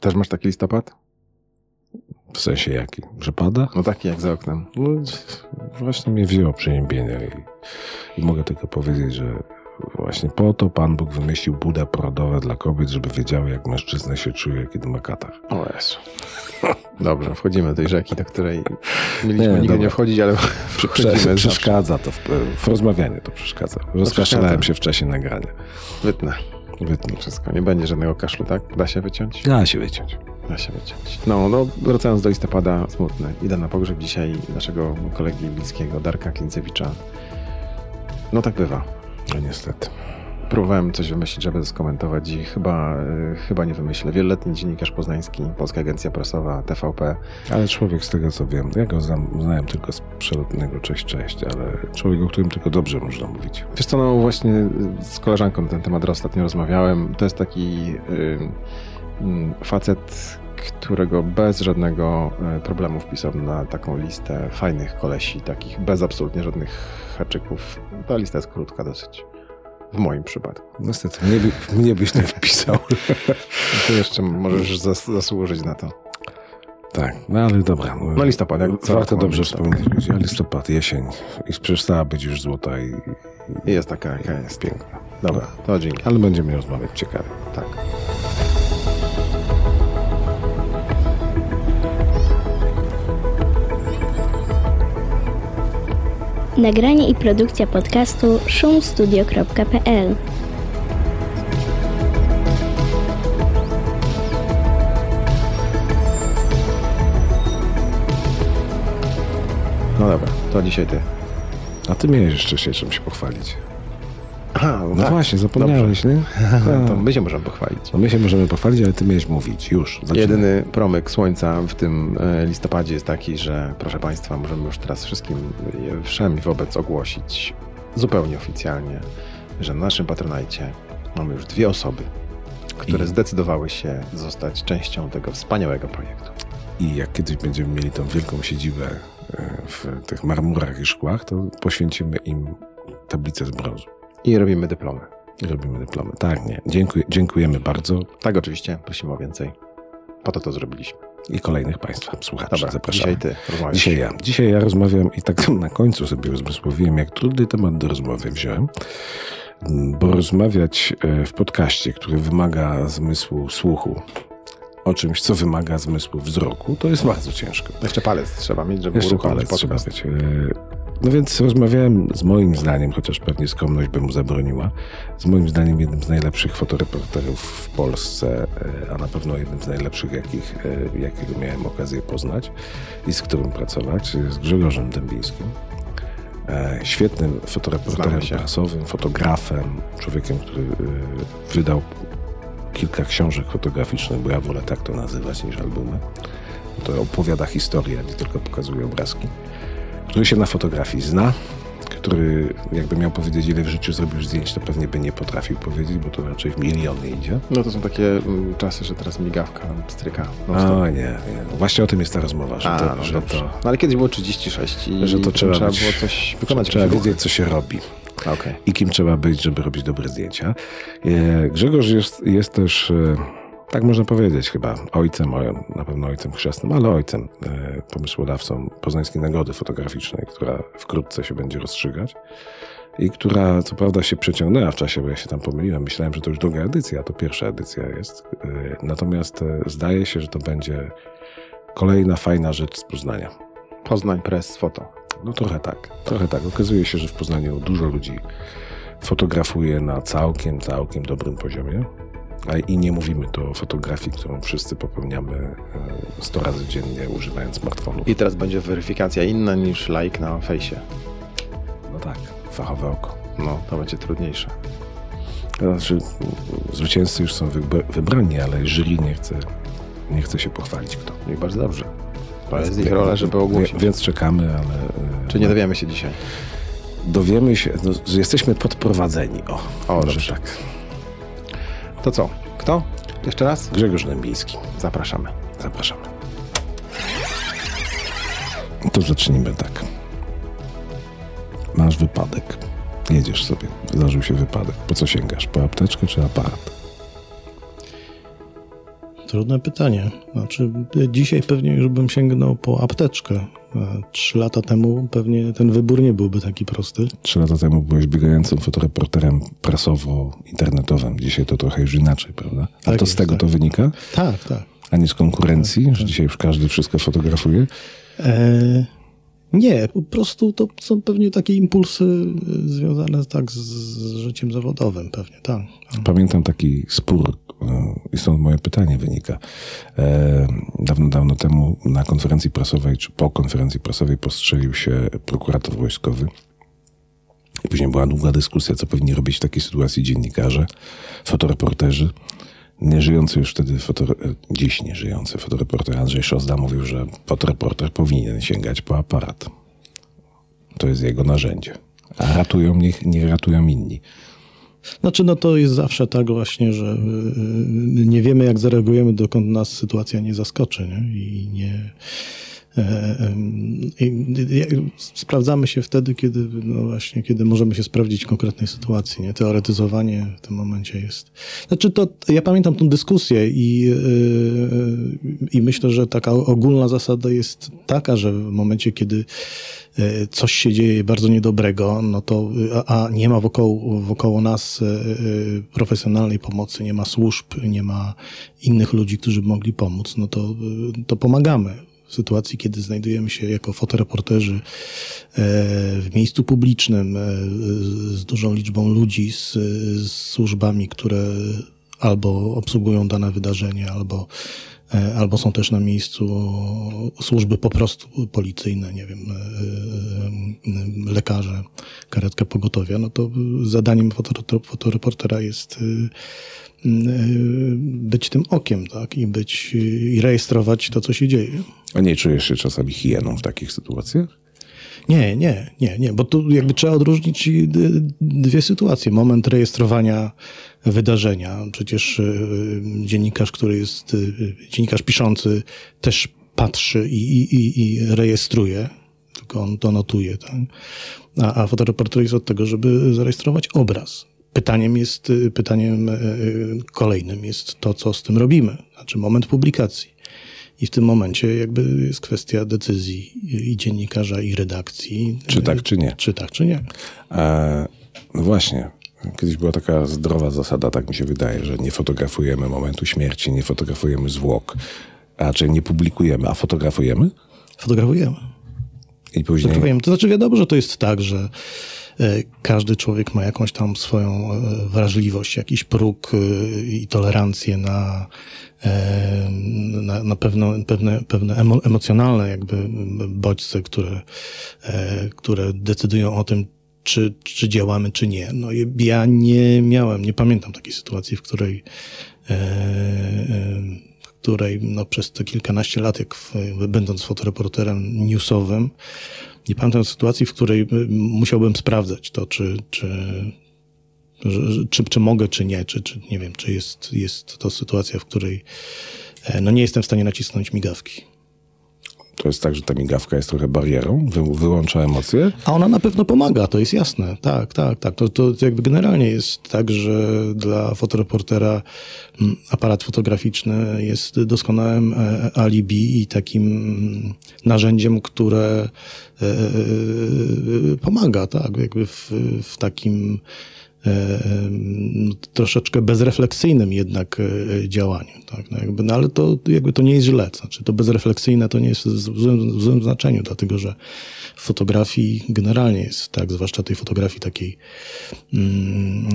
Też masz taki listopad? W sensie jaki? Że pada? No taki jak za oknem. No, właśnie mnie wzięło przeziębienie i, i mogę tylko powiedzieć, że właśnie po to Pan Bóg wymyślił budę porodowe dla kobiet, żeby wiedziały, jak mężczyzna się czuje, kiedy ma katar. O Jezu. Dobrze, wchodzimy do tej rzeki, do której mieliśmy Nie, nigdy dobra. nie wchodzić, ale wchodzimy. zawsze. przeszkadza to, w, w rozmawianiu to przeszkadza. Rozkaszlałem się w czasie nagrania. Wytnę Wytnij. wszystko. Nie będzie żadnego kaszlu, tak? Da się wyciąć? Da się wyciąć. Da się wyciąć. No, no wracając do listopada, smutny. Idę na pogrzeb dzisiaj naszego kolegi bliskiego, Darka Klincewicza. No tak bywa. No niestety. Próbowałem coś wymyślić, żeby to skomentować i chyba, y, chyba nie wymyślę. Wieloletni dziennikarz poznański, Polska Agencja Prasowa, TVP. Ale człowiek z tego co wiem, ja go znam, znałem tylko z przelotnego cześć, cześć, ale człowiek, o którym tylko dobrze można mówić. Wiesz co, no właśnie z koleżanką na ten temat ostatnio rozmawiałem. To jest taki y, mm, facet, którego bez żadnego y, problemu wpisałem na taką listę fajnych kolesi, takich bez absolutnie żadnych haczyków. Ta lista jest krótka dosyć. W moim przypadku. Niestety, mnie, by, mnie byś nie wpisał. Ty jeszcze możesz zas zasłużyć na to. tak, no ale dobra. No listopad, jak Warto dobrze listopad. wspomnieć. ludzi, a listopad, jesień. I przestała być już złota i, I jest taka, jaka jest. piękna. Dobra, to dzięki. Ale będziemy rozmawiać ciekawie. Tak. Nagranie i produkcja podcastu szumstudio.pl No dobra, to dzisiaj ty. A ty miałeś jeszcze się czym się pochwalić. No, tak. właśnie, zapomniałeś, nie? To my się możemy pochwalić. No my się możemy pochwalić, ale ty miałeś mówić. Już. zaczynaj. Jedyny promyk słońca w tym e, listopadzie jest taki, że proszę Państwa, możemy już teraz wszystkim e, wszem wobec ogłosić zupełnie oficjalnie, że na naszym patronajcie mamy już dwie osoby, które I- zdecydowały się zostać częścią tego wspaniałego projektu. I jak kiedyś będziemy mieli tą wielką siedzibę e, w tych marmurach i szkłach, to poświęcimy im tablicę z brązu. I robimy dyplomy. I robimy dyplomy. Tak, nie. Dziękuję, dziękujemy bardzo Tak, oczywiście, prosimy o więcej. Po to to zrobiliśmy. i kolejnych Państwa słuchaczy Dobra, zapraszamy. dzisiaj ty rozmawiasz. Dzisiaj ja. Dzisiaj ja rozmawiam i tak na końcu sobie uzmysłowiłem, jak trudny temat do rozmowy wziąłem, bo rozmawiać e, w podcaście, który wymaga zmysłu słuchu, o czymś, co wymaga zmysłu wzroku, to jest bardzo ciężko. Jeszcze palec trzeba mieć, żeby Jeszcze uruchomić palec trzeba podcast. być. E, No więc rozmawiałem z moim zdaniem, chociaż pewnie skromność by mu zabroniła, z moim zdaniem jednym z najlepszych fotoreporterów w Polsce, e, a na pewno jednym z najlepszych, jakich, e, jakiego miałem okazję poznać i z którym pracować, z Grzegorzem Dębińskim. E, Świetnym fotoreporterem prasowym, fotografem, człowiekiem, który e, wydał kilka książek fotograficznych, bo ja wolę tak to nazywać niż albumy. To opowiada historię, nie tylko pokazuje obrazki. Który się na fotografii zna, który jakby miał powiedzieć, ile w życiu zrobił zdjęć, to pewnie by nie potrafił powiedzieć, bo to raczej w miliony idzie. No to są takie mm, czasy, że teraz migawka stryka. non-stop. O nie, nie. No właśnie o tym jest ta rozmowa, że A, to, no że to, No ale kiedyś było 36 i że to trzeba, trzeba być, było coś wykonać. Trzeba wiedzieć, co się robi. Okej. i kim trzeba być, żeby robić dobre zdjęcia. E, Grzegorz jest, jest też, e, tak można powiedzieć chyba, ojcem, o, na pewno ojcem chrzestnym, ale ojcem, e, pomysłodawcą Poznańskiej Nagody Fotograficznej, która wkrótce się będzie rozstrzygać i która co prawda się przeciągnęła w czasie, bo ja się tam pomyliłem. Myślałem, że to już druga edycja, a to pierwsza edycja jest. E, Natomiast e, zdaje się, że to będzie kolejna fajna rzecz z Poznania. Poznań Press Foto. No trochę tak, trochę tak. Okazuje się, że w Poznaniu dużo ludzi fotografuje na całkiem, całkiem dobrym poziomie. I nie mówimy tu o fotografii, którą wszyscy popełniamy e, 100 razy dziennie używając smartfonów. I teraz będzie weryfikacja inna niż like na fejsie. No tak, fachowe oko. No, to będzie trudniejsze. Znaczy, zwycięzcy już są wybra- wybrani, ale jury nie chce, nie chce się pochwalić kto. I bardzo dobrze. To jest ich rola, żeby ogłosić. Wie- Więc czekamy, ale... e, Czy nie dowiemy się dzisiaj? Dowiemy się, no, że jesteśmy podprowadzeni. O, O, dobrze. tak. To co? Kto? Jeszcze raz? Grzegorz Dębiński. Zapraszamy. Zapraszamy. To zacznijmy tak. Masz wypadek. Jedziesz sobie. Zdarzył się wypadek. Po co sięgasz? Po apteczkę czy aparat? Trudne pytanie. Znaczy, dzisiaj pewnie już bym sięgnął po apteczkę. Trzy lata temu pewnie ten wybór nie byłby taki prosty. Trzy lata temu byłeś biegającym fotoreporterem prasowo-internetowym. Dzisiaj to trochę już inaczej, prawda? A Tak to jest, z tego tak. to wynika? Tak, tak. A nie z konkurencji, że dzisiaj już każdy wszystko fotografuje? E, nie, po prostu to są pewnie takie impulsy e, związane tak z, życiem zawodowym, pewnie, tak. Pamiętam taki spór, e, i stąd moje pytanie wynika. Dawno, dawno temu na konferencji prasowej, czy po konferencji prasowej postrzelił się prokurator wojskowy. I później była długa dyskusja, co powinni robić w takiej sytuacji dziennikarze, fotoreporterzy. Nieżyjący już wtedy, fotor, e, dziś nieżyjący fotoreporter Andrzej Szozda mówił, że fotoreporter powinien sięgać po aparat. To jest jego narzędzie. A ratują, niech nie ratują inni. Znaczy, no to jest zawsze tak właśnie, że y, nie wiemy, jak zareagujemy, dokąd nas sytuacja nie zaskoczy, nie? I nie... e, Sprawdzamy się wtedy, kiedy, no właśnie, kiedy możemy się sprawdzić w konkretnej sytuacji. Nie? Teoretyzowanie w tym momencie jest. Znaczy, to ja pamiętam tą dyskusję i, yy, i myślę, że taka ogólna zasada jest taka, że w momencie, kiedy e, coś się dzieje bardzo niedobrego, no to, a, nie ma wokoło, wokoło nas e, e, profesjonalnej pomocy, nie ma służb, nie ma innych ludzi, którzy by mogli pomóc, no to, e, to pomagamy. W sytuacji, kiedy znajdujemy się jako fotoreporterzy e, w miejscu publicznym e, z dużą liczbą ludzi, z, z służbami, które albo obsługują dane wydarzenie, albo E, Albo są też na miejscu służby po prostu policyjne, nie wiem, lekarze, karetka pogotowia, no to zadaniem foto- fotoreportera jest być tym okiem, tak, i być, i rejestrować to, co się dzieje. A nie czujesz się czasami hieną w takich sytuacjach? Nie, nie, nie, nie, bo tu jakby trzeba odróżnić y, dwie sytuacje. Moment rejestrowania wydarzenia. Przecież y, dziennikarz, który jest, y, dziennikarz piszący też patrzy i, i, i, i rejestruje, tylko on to notuje. Tak? A, a fotoreporter jest od tego, żeby zarejestrować obraz. Pytaniem jest, y, pytaniem y, kolejnym jest to, co z tym robimy. Znaczy moment publikacji. I w tym momencie jakby jest kwestia decyzji i dziennikarza, i redakcji. Czy tak, czy nie? Czy tak, czy nie. E, no właśnie. Kiedyś była taka zdrowa zasada, tak mi się wydaje, że nie fotografujemy momentu śmierci, nie fotografujemy zwłok, a raczej nie publikujemy, a fotografujemy Fotografujemy. i później... Fotografujemy. To znaczy wiadomo, że to jest tak, że każdy człowiek ma jakąś tam swoją e, wrażliwość, jakiś próg e, i tolerancję na, e, na, na pewne, pewne, pewne emo, emocjonalne jakby bodźce, które, e, które decydują o tym, czy, czy działamy, czy nie. No ja nie miałem, nie pamiętam takiej sytuacji, w której e, e, której no, przez te kilkanaście lat, jak w, będąc fotoreporterem newsowym, nie pamiętam sytuacji, w której y, musiałbym sprawdzać to, czy, czy, czy, czy mogę, czy nie, czy, czy nie wiem, czy jest, jest to sytuacja, w której e, no, nie jestem w stanie nacisnąć migawki. To jest tak, że ta migawka jest trochę barierą, wy, wyłącza emocje. A ona na pewno pomaga, to jest jasne. Tak, tak, tak. To, to jakby generalnie jest tak, że dla fotoreportera aparat fotograficzny jest doskonałym e, alibi i takim mm, narzędziem, które e, e, pomaga, tak, jakby w, w takim e, troszeczkę bezrefleksyjnym jednak e, działaniu. Tak? No jakby, no ale to jakby to nie jest źle. To Znaczy to bezrefleksyjne to nie jest w złym, w złym znaczeniu, dlatego że w fotografii generalnie jest tak, zwłaszcza tej fotografii takiej, mm,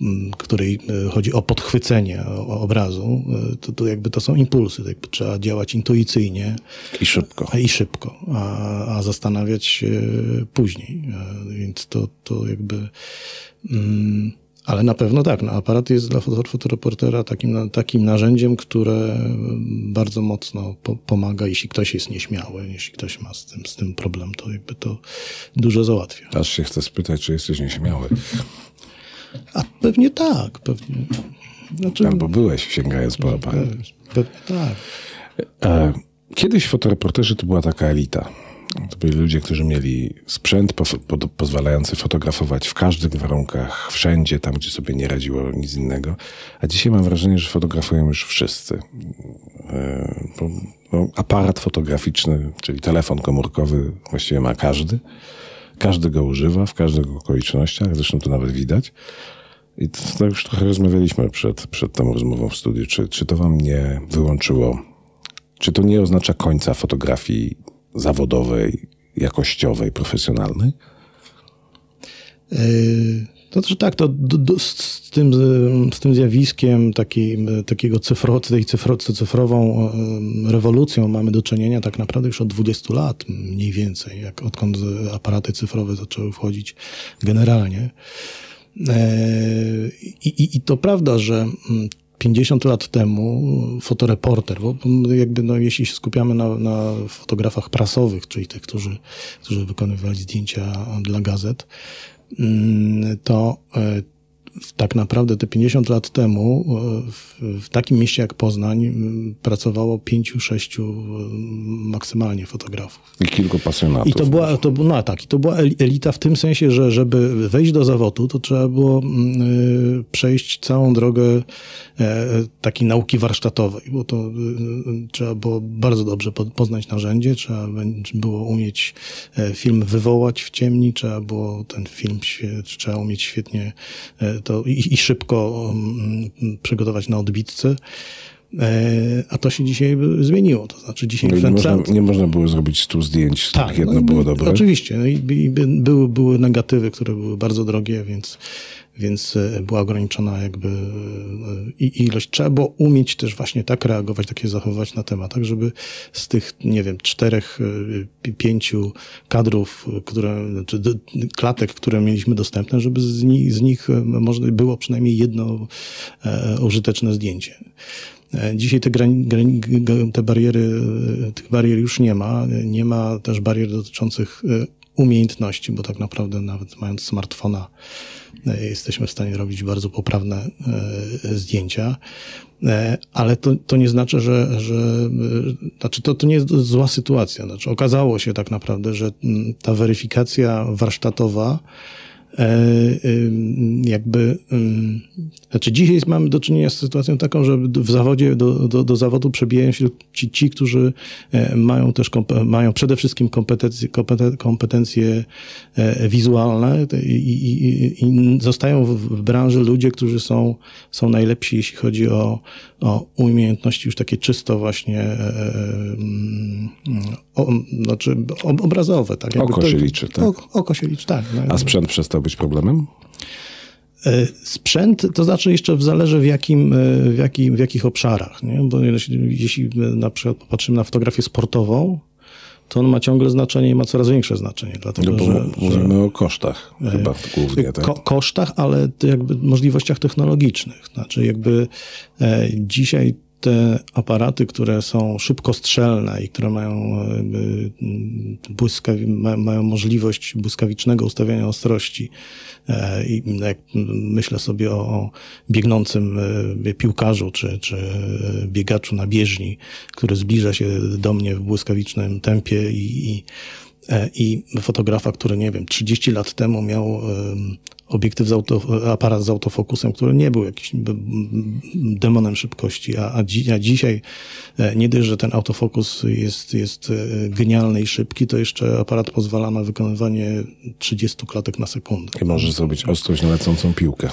em, której e, chodzi o podchwycenie obrazu, e, to, to jakby to są impulsy, jakby trzeba działać intuicyjnie, I szybko. a i szybko, a, a zastanawiać się później. E, Więc to, to jakby. Mm, ale na pewno tak, no, aparat jest dla foto- fotoreportera takim, takim narzędziem, które bardzo mocno po, pomaga, jeśli ktoś jest nieśmiały, jeśli ktoś ma z tym, z tym problem, to jakby to dużo załatwia. Aż się chcę spytać, czy jesteś nieśmiały. A pewnie tak, pewnie. Znaczy, Albo byłeś, sięgając po aparat. pewnie tak. E, Kiedyś fotoreporterzy to była taka elita. To byli ludzie, którzy mieli sprzęt po, po, pozwalający fotografować w każdych warunkach, wszędzie, tam gdzie sobie nie radziło nic innego. A dzisiaj mam wrażenie, że fotografują już wszyscy. E, bo, no, aparat fotograficzny, czyli telefon komórkowy właściwie ma każdy. Każdy go używa w każdych okolicznościach, zresztą to nawet widać. I to, to już trochę rozmawialiśmy przed, przed tą rozmową w studiu. Czy, czy to wam nie wyłączyło? Czy to nie oznacza końca fotografii zawodowej, jakościowej, profesjonalnej? Yy, to znaczy tak, to do, do, z, tym, z tym zjawiskiem taki, takiego cyfro, tej cyfro, cyfrową rewolucją mamy do czynienia tak naprawdę już od 20 lat mniej więcej, jak odkąd aparaty cyfrowe zaczęły wchodzić generalnie. I, i, I to prawda, że 50 lat temu fotoreporter, bo jakby no, jeśli się skupiamy na, na fotografach prasowych, czyli tych, którzy, którzy wykonywali zdjęcia dla gazet, mm, to e, tak naprawdę te 50 lat temu e, w, w, takim mieście jak Poznań pracowało pięciu, sześciu e, maksymalnie fotografów. I kilku pasjonatów. I to była, to, no tak, i to była elita w tym sensie, że żeby wejść do zawodu, to trzeba było y, przejść całą drogę y, takiej nauki warsztatowej, bo to y, trzeba było bardzo dobrze po, poznać narzędzie, trzeba było umieć film wywołać w ciemni, trzeba było ten film, trzeba umieć świetnie to i, i szybko um, przygotować na odbitce. E, a to się dzisiaj zmieniło. To znaczy dzisiaj no nie, można, nie można było zrobić stu zdjęć, z tak, jedno no było dobre. Oczywiście. No i, i były, były negatywy, które były bardzo drogie, więc więc e, była ograniczona jakby e, ilość. Trzeba było umieć też właśnie tak reagować, takie zachowywać na temat, tak żeby z tych, nie wiem, czterech, e, pięciu kadrów, które, czy klatek, które mieliśmy dostępne, żeby z nich, z nich można było przynajmniej jedno użyteczne zdjęcie. Dzisiaj te, grani, te bariery, tych barier już nie ma. Nie ma też barier dotyczących umiejętności, bo tak naprawdę nawet mając smartfona, E, jesteśmy w stanie robić bardzo poprawne e, zdjęcia. E, ale to, to nie znaczy, że, że znaczy to, to nie jest zła sytuacja. Znaczy okazało się tak naprawdę, że ta weryfikacja warsztatowa jakby, znaczy dzisiaj mamy do czynienia z sytuacją taką, że w zawodzie, do, do, do zawodu przebijają się ci, ci, którzy e, mają też, mają przede wszystkim kompetencje, kompetencje e, wizualne i, i, i zostają w branży ludzie, którzy są, są najlepsi, jeśli chodzi o, o umiejętności już takie czysto właśnie o, znaczy obrazowe. Tak? Jakby oko się liczy, tak? oko się liczy, tak. No, A sprzęt przestał być problemem? E, sprzęt, to znaczy jeszcze zależy w, jakim, e, w, jakim, w jakich obszarach. Nie? Bo jeśli na przykład popatrzymy na fotografię sportową, to on ma ciągle znaczenie i ma coraz większe znaczenie. Dlatego, no bo że, mówimy że, o kosztach chyba głównie. Tak? Ko kosztach, ale jakby możliwościach technologicznych. Znaczy jakby e, dzisiaj te aparaty, które są szybkostrzelne i które mają, e, błyskawi, mają możliwość błyskawicznego ustawiania ostrości, e, i jak myślę sobie o biegnącym e, piłkarzu czy, czy biegaczu na bieżni, który zbliża się do mnie w błyskawicznym tempie i, i i fotografa, który, nie wiem, 30 lat temu miał obiektyw z auto, aparat z autofokusem, który nie był jakimś demonem szybkości, a, a, dzi, a dzisiaj e, nie dość, że ten autofokus jest, jest e, genialny i szybki, to jeszcze aparat pozwala na wykonywanie 30 klatek na sekundę. I może zrobić ostrość na lecącą piłkę.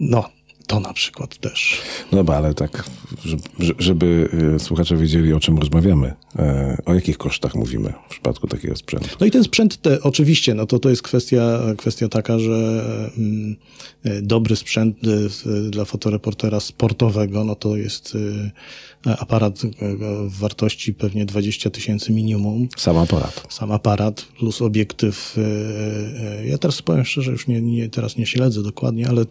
No, to na przykład też. No dobra, ale tak, żeby, żeby e, słuchacze wiedzieli, o czym rozmawiamy, e, o jakich kosztach mówimy w przypadku takiego sprzętu. No i ten sprzęt, te, oczywiście, no to to jest kwestia, kwestia taka, że mm, e, dobry sprzęt dla fotoreportera sportowego, no to jest aparat w wartości pewnie 20 tysięcy minimum. Sam aparat. Sam aparat plus obiektyw. Ja teraz powiem szczerze, już nie, nie, teraz nie śledzę dokładnie, ale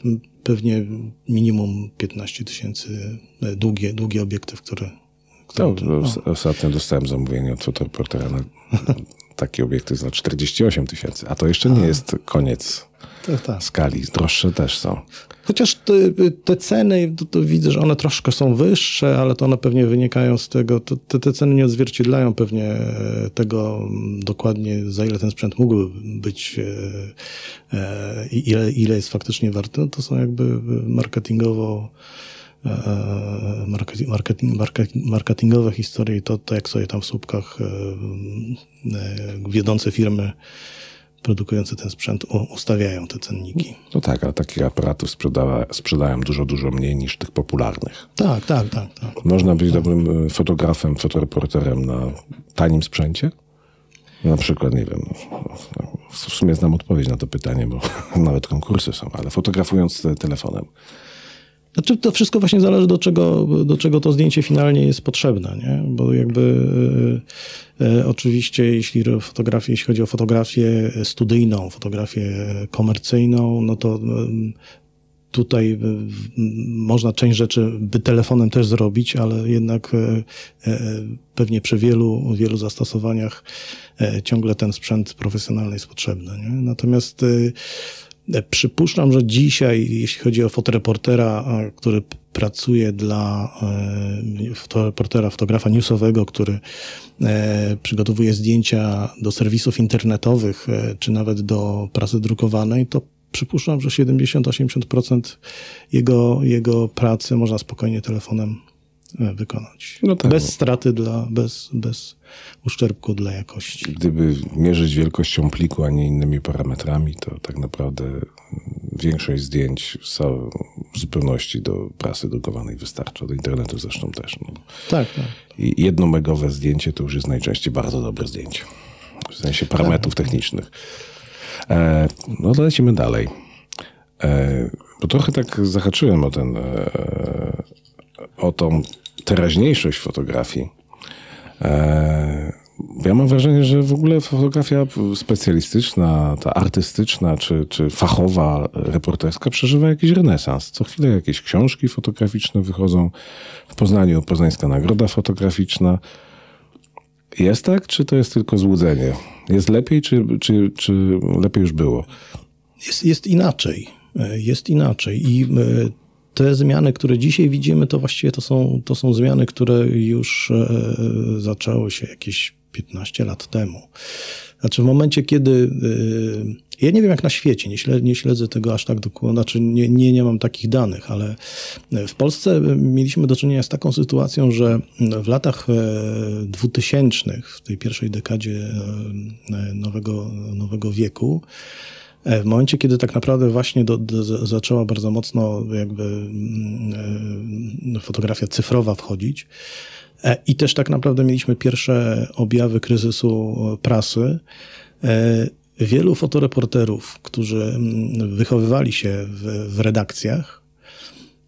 pewnie minimum 15 tysięcy e, długie, długi obiektyw, który... który no, no. Ostatnio dostałem zamówienie od fotoreportera na taki obiektyw za 48 tysięcy, a to jeszcze nie jest koniec Tak, tak. skali. Droższe też są. Chociaż te, te ceny, to, to widzę, że one troszkę są wyższe, ale to one pewnie wynikają z tego, to, te, te ceny nie odzwierciedlają pewnie e, tego mm, dokładnie, za ile ten sprzęt mógłby być e, e, i ile, ile jest faktycznie warty. No to są jakby marketingowo marketing, marketing, marketing, marketingowe historie, to, to jak sobie tam w słupkach e, e, wiodące firmy produkujące ten sprzęt ustawiają te cenniki. No tak, ale takich aparatów sprzedała, sprzedają dużo, dużo mniej niż tych popularnych. Tak, tak, tak, tak. Można być dobrym e, fotografem, fotoreporterem na tanim sprzęcie? Na przykład, nie wiem, w sumie znam odpowiedź na to pytanie, bo nawet konkursy są, ale fotografując e, telefonem. Znaczy, to wszystko właśnie zależy, do czego, do czego to zdjęcie finalnie jest potrzebne, nie? Bo jakby e, e, oczywiście, jeśli fotografię, jeśli chodzi o fotografię studyjną, fotografię komercyjną, no to em, tutaj e, można część rzeczy by telefonem też zrobić, ale jednak e, e, pewnie przy wielu, wielu zastosowaniach e, ciągle ten sprzęt profesjonalny jest potrzebny. Nie? Natomiast e, Przypuszczam, że dzisiaj, jeśli chodzi o fotoreportera, który pracuje dla e, fotoreportera, fotografa newsowego, który e, przygotowuje zdjęcia do serwisów internetowych, e, czy nawet do prasy drukowanej, to przypuszczam, że 70-80% jego, jego pracy można spokojnie telefonem wykonać. No tak. Bez straty dla, bez, bez uszczerbku dla jakości. Gdyby mierzyć wielkością pliku, a nie innymi parametrami, to tak naprawdę większość zdjęć w zupełności do prasy drukowanej wystarcza, do internetu zresztą też. No. Tak, tak. I jednomegowe zdjęcie to już jest najczęściej bardzo dobre zdjęcie. W sensie parametrów technicznych. E, no to lecimy dalej. E, bo trochę tak zahaczyłem o ten, e, o tą teraźniejszość fotografii. E, ja mam wrażenie, że w ogóle fotografia specjalistyczna, ta artystyczna czy, czy fachowa, reporterska przeżywa jakiś renesans. Co chwilę jakieś książki fotograficzne wychodzą. W Poznaniu Poznańska Nagroda Fotograficzna. Jest tak, czy to jest tylko złudzenie? Jest lepiej, czy, czy, czy lepiej już było? Jest, jest inaczej. E, Jest inaczej. I e, te zmiany, które dzisiaj widzimy, to właściwie to są, to są zmiany, które już e, zaczęły się jakieś 15 lat temu. Znaczy w momencie, kiedy e, ja nie wiem jak na świecie, nie, śledzę, nie śledzę tego aż tak dokładnie, znaczy nie, nie, nie mam takich danych, ale w Polsce mieliśmy do czynienia z taką sytuacją, że w latach e, 2000, w tej pierwszej dekadzie nowego, nowego wieku, W momencie, kiedy tak naprawdę właśnie do, do, zaczęła bardzo mocno jakby mm, e, fotografia cyfrowa wchodzić e, i też tak naprawdę mieliśmy pierwsze objawy kryzysu e, prasy, e, wielu fotoreporterów, którzy mm, wychowywali się w, w redakcjach,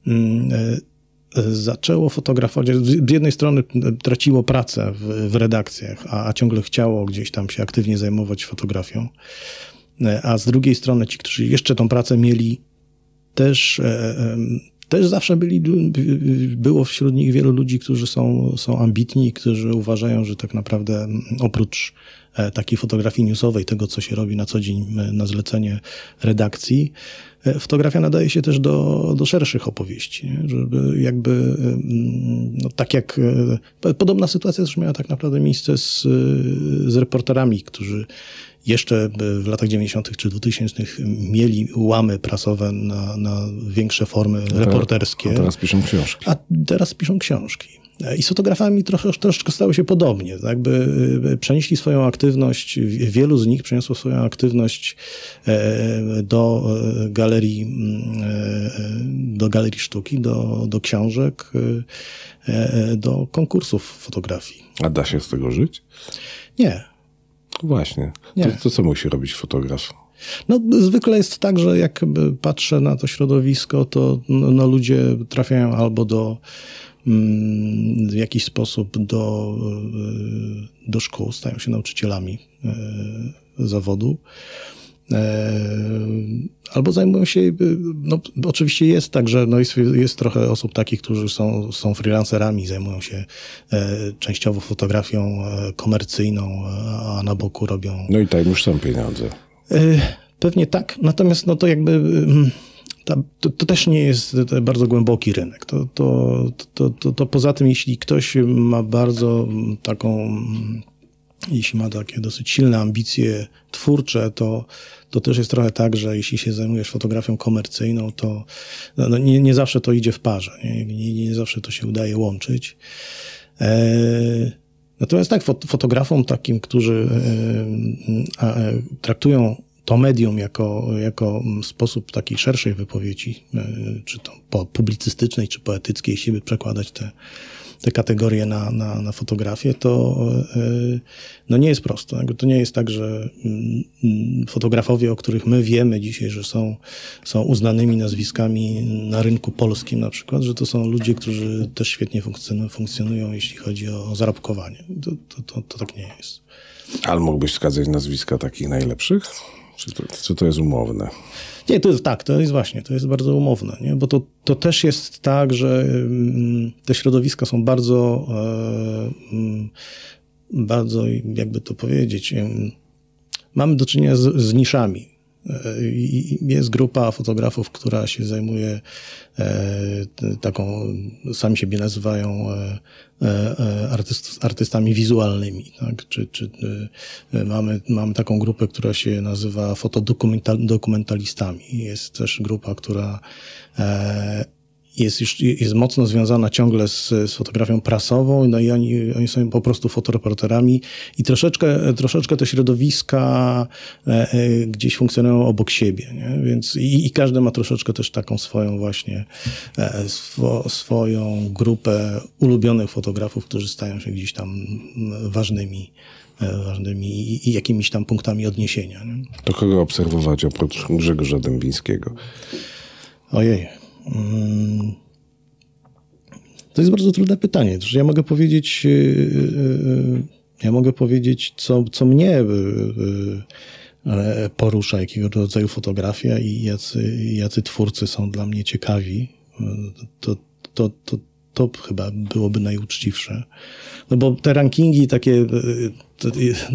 mm, e, e, zaczęło fotografować. Z jednej strony traciło pracę w, w redakcjach, a, a ciągle chciało gdzieś tam się aktywnie zajmować fotografią. E, A z drugiej strony ci, którzy jeszcze tą pracę mieli, też, e, em, też zawsze byli, było wśród nich wielu ludzi, którzy są, są ambitni, którzy uważają, że tak naprawdę oprócz e, takiej fotografii newsowej, tego co się robi na co dzień e, na zlecenie redakcji, e, fotografia nadaje się też do, do szerszych opowieści, nie? żeby jakby, no, tak jak, e, podobna sytuacja też miała tak naprawdę miejsce z, e, z reporterami, którzy jeszcze w latach 90. czy 2000 mieli łamy prasowe na, na większe formy reporterskie, A teraz piszą książki. a teraz piszą książki. I z fotografami trosze, troszeczkę stało się podobnie. Tak? Jakby y, przenieśli swoją aktywność, wielu z nich przeniosło swoją aktywność e, do e, galerii, mm, e, do galerii sztuki, do, do książek, e, e, do konkursów fotografii. A da się z tego żyć? Nie, Właśnie. Nie. To, to co musi robić fotograf? No, zwykle jest tak, że jak patrzę na to środowisko, to no, no, ludzie trafiają albo do mm, w jakiś sposób do, y, do szkół, stają się nauczycielami y, zawodu, Albo zajmują się, no oczywiście jest tak, że no jest, jest trochę osób takich, którzy są, są freelancerami, zajmują się częściowo fotografią komercyjną, a na boku robią... No i tam już są pieniądze. Pewnie tak, natomiast no to jakby mm, to, to, też nie jest bardzo głęboki rynek. To, to, to, to, to poza tym, jeśli ktoś ma bardzo taką, jeśli ma takie dosyć silne ambicje twórcze, to, to też jest trochę tak, że jeśli się zajmujesz fotografią komercyjną, to no, no nie, nie zawsze to idzie w parze. Nie, nie, nie zawsze to się udaje łączyć. E, natomiast tak, fotografom takim, którzy e, e, traktują to medium jako, jako sposób takiej szerszej wypowiedzi, e, czy to publicystycznej, czy poetyckiej, jeśli by przekładać te, te kategorie na, na, na fotografię, to e, no nie jest prosto. To nie jest tak, że mm, mm, fotografowie, o których my wiemy dzisiaj, że są, są uznanymi nazwiskami na rynku polskim na przykład, że to są ludzie, którzy też świetnie funkcjonują, jeśli chodzi o zarobkowanie. To, to, to, to tak nie jest. Ale mógłbyś wskazać nazwiska takich najlepszych? Czy to, czy to jest umowne? Nie, to jest tak, to jest właśnie, to jest bardzo umowne, nie? bo to, to też jest tak, że mm, te środowiska są bardzo, e, mm, bardzo, jakby to powiedzieć, mamy do czynienia z, z niszami. E, jest grupa fotografów, która się zajmuje e, taką, sami siebie nazywają e, artyst, artystami wizualnymi. Tak? Czy, czy mamy, mamy taką grupę, która się nazywa fotodokumentalistami. Jest też grupa, która jest już jest mocno związana ciągle z, z fotografią prasową, no i oni, oni są po prostu fotoreporterami i troszeczkę, troszeczkę te środowiska e, e, gdzieś funkcjonują obok siebie, nie? więc i, i, każdy ma troszeczkę też taką swoją właśnie e, swo, swoją grupę ulubionych fotografów, którzy stają się gdzieś tam ważnymi e, ważnymi i, i jakimiś tam punktami odniesienia. Nie? To kogo obserwować oprócz Grzegorza Dębińskiego? Ojej. To jest bardzo trudne pytanie. Ja mogę powiedzieć, y, y, y, ja mogę powiedzieć, co, co mnie porusza, jakiego rodzaju fotografia i jacy, jacy twórcy są dla mnie ciekawi. To, to, to, to chyba byłoby najuczciwsze. No bo te rankingi takie, to,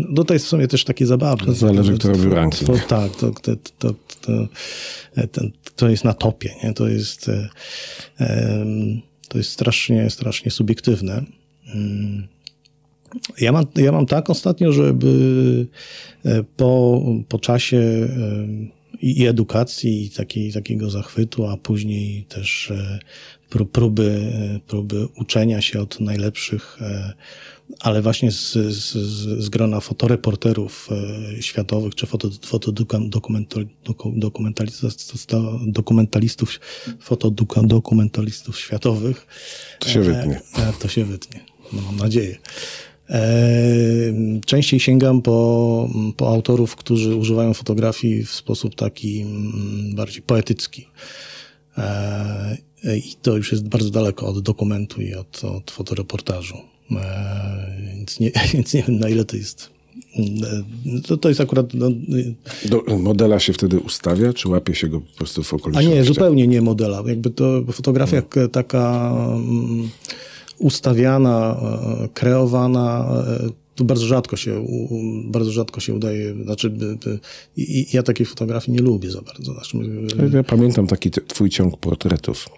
no to jest w sumie też takie zabawne. To zależy, kto robi ranking. To, tak, to, to, to, to, ten, to jest na topie, nie? To jest, e, to jest strasznie, strasznie subiektywne. Mm. Ja mam, ja mam tak ostatnio, żeby e, po, po czasie i edukacji, i takiej, takiego zachwytu, a później też e, próby, próby uczenia się od najlepszych ale właśnie z, z, z grona fotoreporterów e, światowych, czy fotodokumentalistów, fotodokumentalistów światowych. To się wytnie. E, e, to się wytnie, no, mam nadzieję. Częściej sięgam po, po autorów, którzy używają fotografii w sposób taki mm, bardziej poetycki. I to już jest bardzo daleko od dokumentu i od, od fotoreportażu. E, więc nie, więc nie wiem, na ile to jest. E, to, to jest akurat. No, Do modela się wtedy ustawia, czy łapie się go po prostu w okolicznościach? A nie, zupełnie nie modela. Jakby to fotografia no. taka um, ustawiana, e, kreowana, tu bardzo rzadko się, bardzo rzadko się udaje, znaczy ja takiej fotografii nie lubię za bardzo. Znaczy, ja pamiętam taki twój ciąg portretów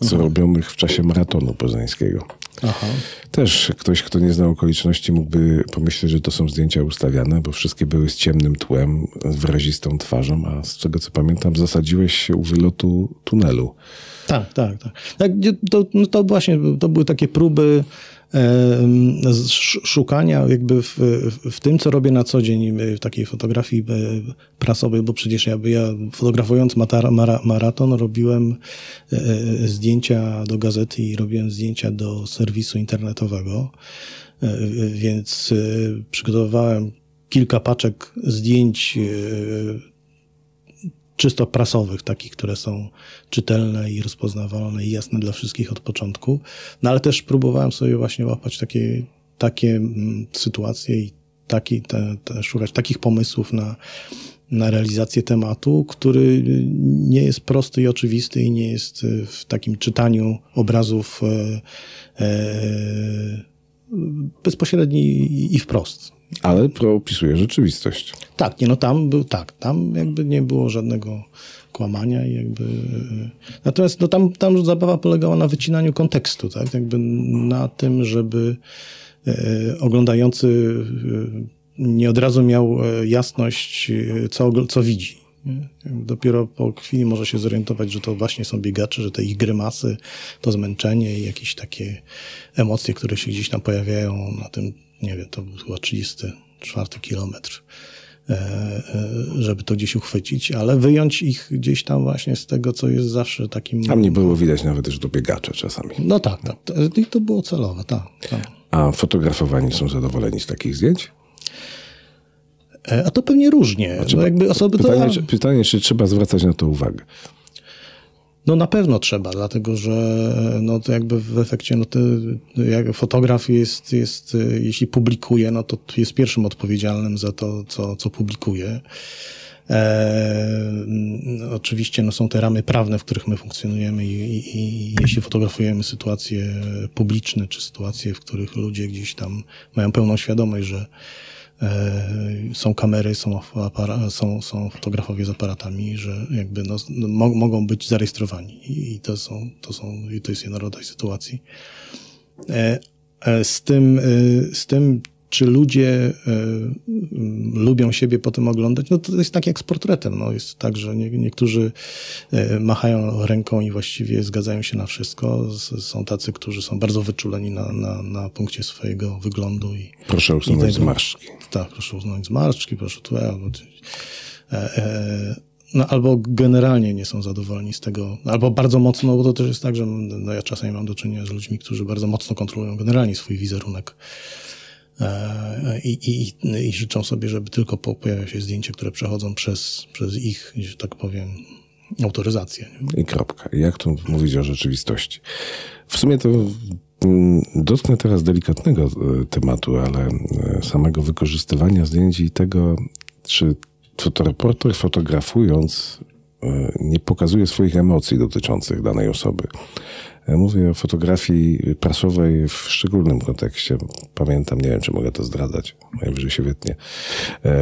zrobionych w czasie maratonu poznańskiego. Aha. Też ktoś, kto nie zna okoliczności, mógłby pomyśleć, że to są zdjęcia ustawiane, bo wszystkie były z ciemnym tłem, z wyrazistą twarzą, a z czego co pamiętam, zasadziłeś się u wylotu tunelu. Tak, tak, tak. tak to, no to właśnie, to były takie próby szukania jakby w, w tym, co robię na co dzień w takiej fotografii e, prasowej, bo przecież ja, ja fotografując maraton robiłem e, e, zdjęcia do gazety i robiłem zdjęcia do serwisu internetowego, więc przygotowałem kilka paczek zdjęć czysto prasowych, takich, które są czytelne i rozpoznawalne i jasne dla wszystkich od początku. No ale też próbowałem sobie właśnie łapać takie, takie mm, sytuacje i taki, te, te, szukać takich pomysłów na, na realizację tematu, który nie jest prosty i oczywisty i nie jest w takim czytaniu obrazów bezpośredni i wprost. Ale opisuje rzeczywistość. Tak, nie, no tam był, tak, tam jakby nie było żadnego kłamania i jakby... Natomiast no tam, tam zabawa polegała na wycinaniu kontekstu, tak, jakby na tym, żeby e, oglądający e, nie od razu miał e, jasność, co, co widzi. Dopiero po chwili może się zorientować, że to właśnie są biegacze, że te ich grymasy, to zmęczenie i jakieś takie emocje, które się gdzieś tam pojawiają na tym, nie wiem, to był chyba 34 kilometr, e, e, żeby to gdzieś uchwycić, ale wyjąć ich gdzieś tam właśnie z tego, co jest zawsze takim... Tam nie było widać nawet, że to biegacze czasami. No tak, tak. I to było celowe, tak. tak. A fotografowani są zadowoleni z takich zdjęć? E, a to pewnie różnie. No jakby osoby pytanie, to... czy, pytanie, czy trzeba zwracać na to uwagę? No na pewno trzeba, dlatego że no to jakby w efekcie no to, jak fotograf jest, jest, jeśli publikuje, no to jest pierwszym odpowiedzialnym za to, co, co publikuje. E, oczywiście no, są te ramy prawne, w których my funkcjonujemy i, i, i, jeśli fotografujemy sytuacje publiczne, czy sytuacje, w których ludzie gdzieś tam mają pełną świadomość, że są kamery, są, są, są fotografowie z aparatami, że jakby no, no, mogą być zarejestrowani i to są, to są, to jest jedna rodzaj sytuacji. E, e, z tym, z tym czy ludzie y, lubią siebie potem oglądać? No to jest tak jak z portretem. No jest tak, że nie, niektórzy y, machają ręką i właściwie zgadzają się na wszystko. są tacy, którzy są bardzo wyczuleni na, na, na punkcie swojego wyglądu. I, proszę usunąć zmarszczki. Tak, proszę usunąć zmarszczki, proszę tu. E, e, no, albo generalnie nie są zadowoleni z tego, albo bardzo mocno, bo to też jest tak, że no, ja czasami mam do czynienia z ludźmi, którzy bardzo mocno kontrolują generalnie swój wizerunek E, i, i, i życzą sobie, żeby tylko pojawia się zdjęcie, które przechodzą przez, przez ich, że tak powiem, autoryzację. I kropka. Jak tu mówić o rzeczywistości? W sumie to mm, dotknę teraz delikatnego e, tematu, ale e, samego wykorzystywania zdjęć i tego, czy fotoreporter fotografując nie pokazuje swoich emocji dotyczących danej osoby. Mówię o fotografii prasowej w szczególnym kontekście. Pamiętam, nie wiem, czy mogę to zdradzać, najwyżej się wytnie. E,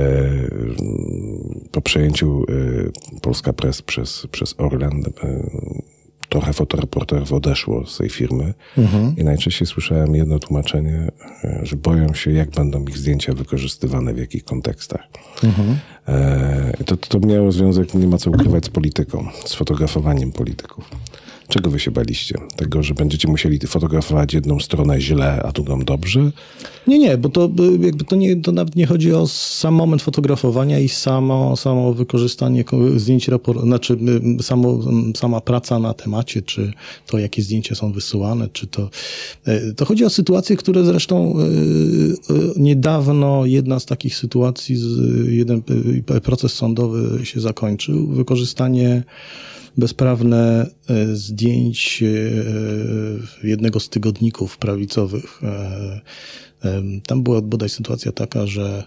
po przejęciu e, Polska Press przez, przez Orlen e, trochę fotoreporterów odeszło z tej firmy mhm. i najczęściej słyszałem jedno tłumaczenie, że boją się, jak będą ich zdjęcia wykorzystywane, w jakich kontekstach. Mhm. To, to miało związek, nie ma co ukrywać, z polityką, z fotografowaniem polityków. Czego wy się baliście? Tego, że będziecie musieli fotografować jedną stronę źle, a drugą dobrze? Nie, nie, bo to jakby to, nie, to nawet nie chodzi o sam moment fotografowania i samo, samo wykorzystanie zdjęć, rapor, znaczy samo, sama praca na temacie, czy to, jakie zdjęcia są wysyłane, czy to... E, to chodzi o sytuacje, które zresztą niedawno jedna z takich sytuacji, jeden proces sądowy się zakończył. Wykorzystanie bezprawne e, zdjęć e, jednego z tygodników prawicowych. E, tam była bodaj sytuacja taka, że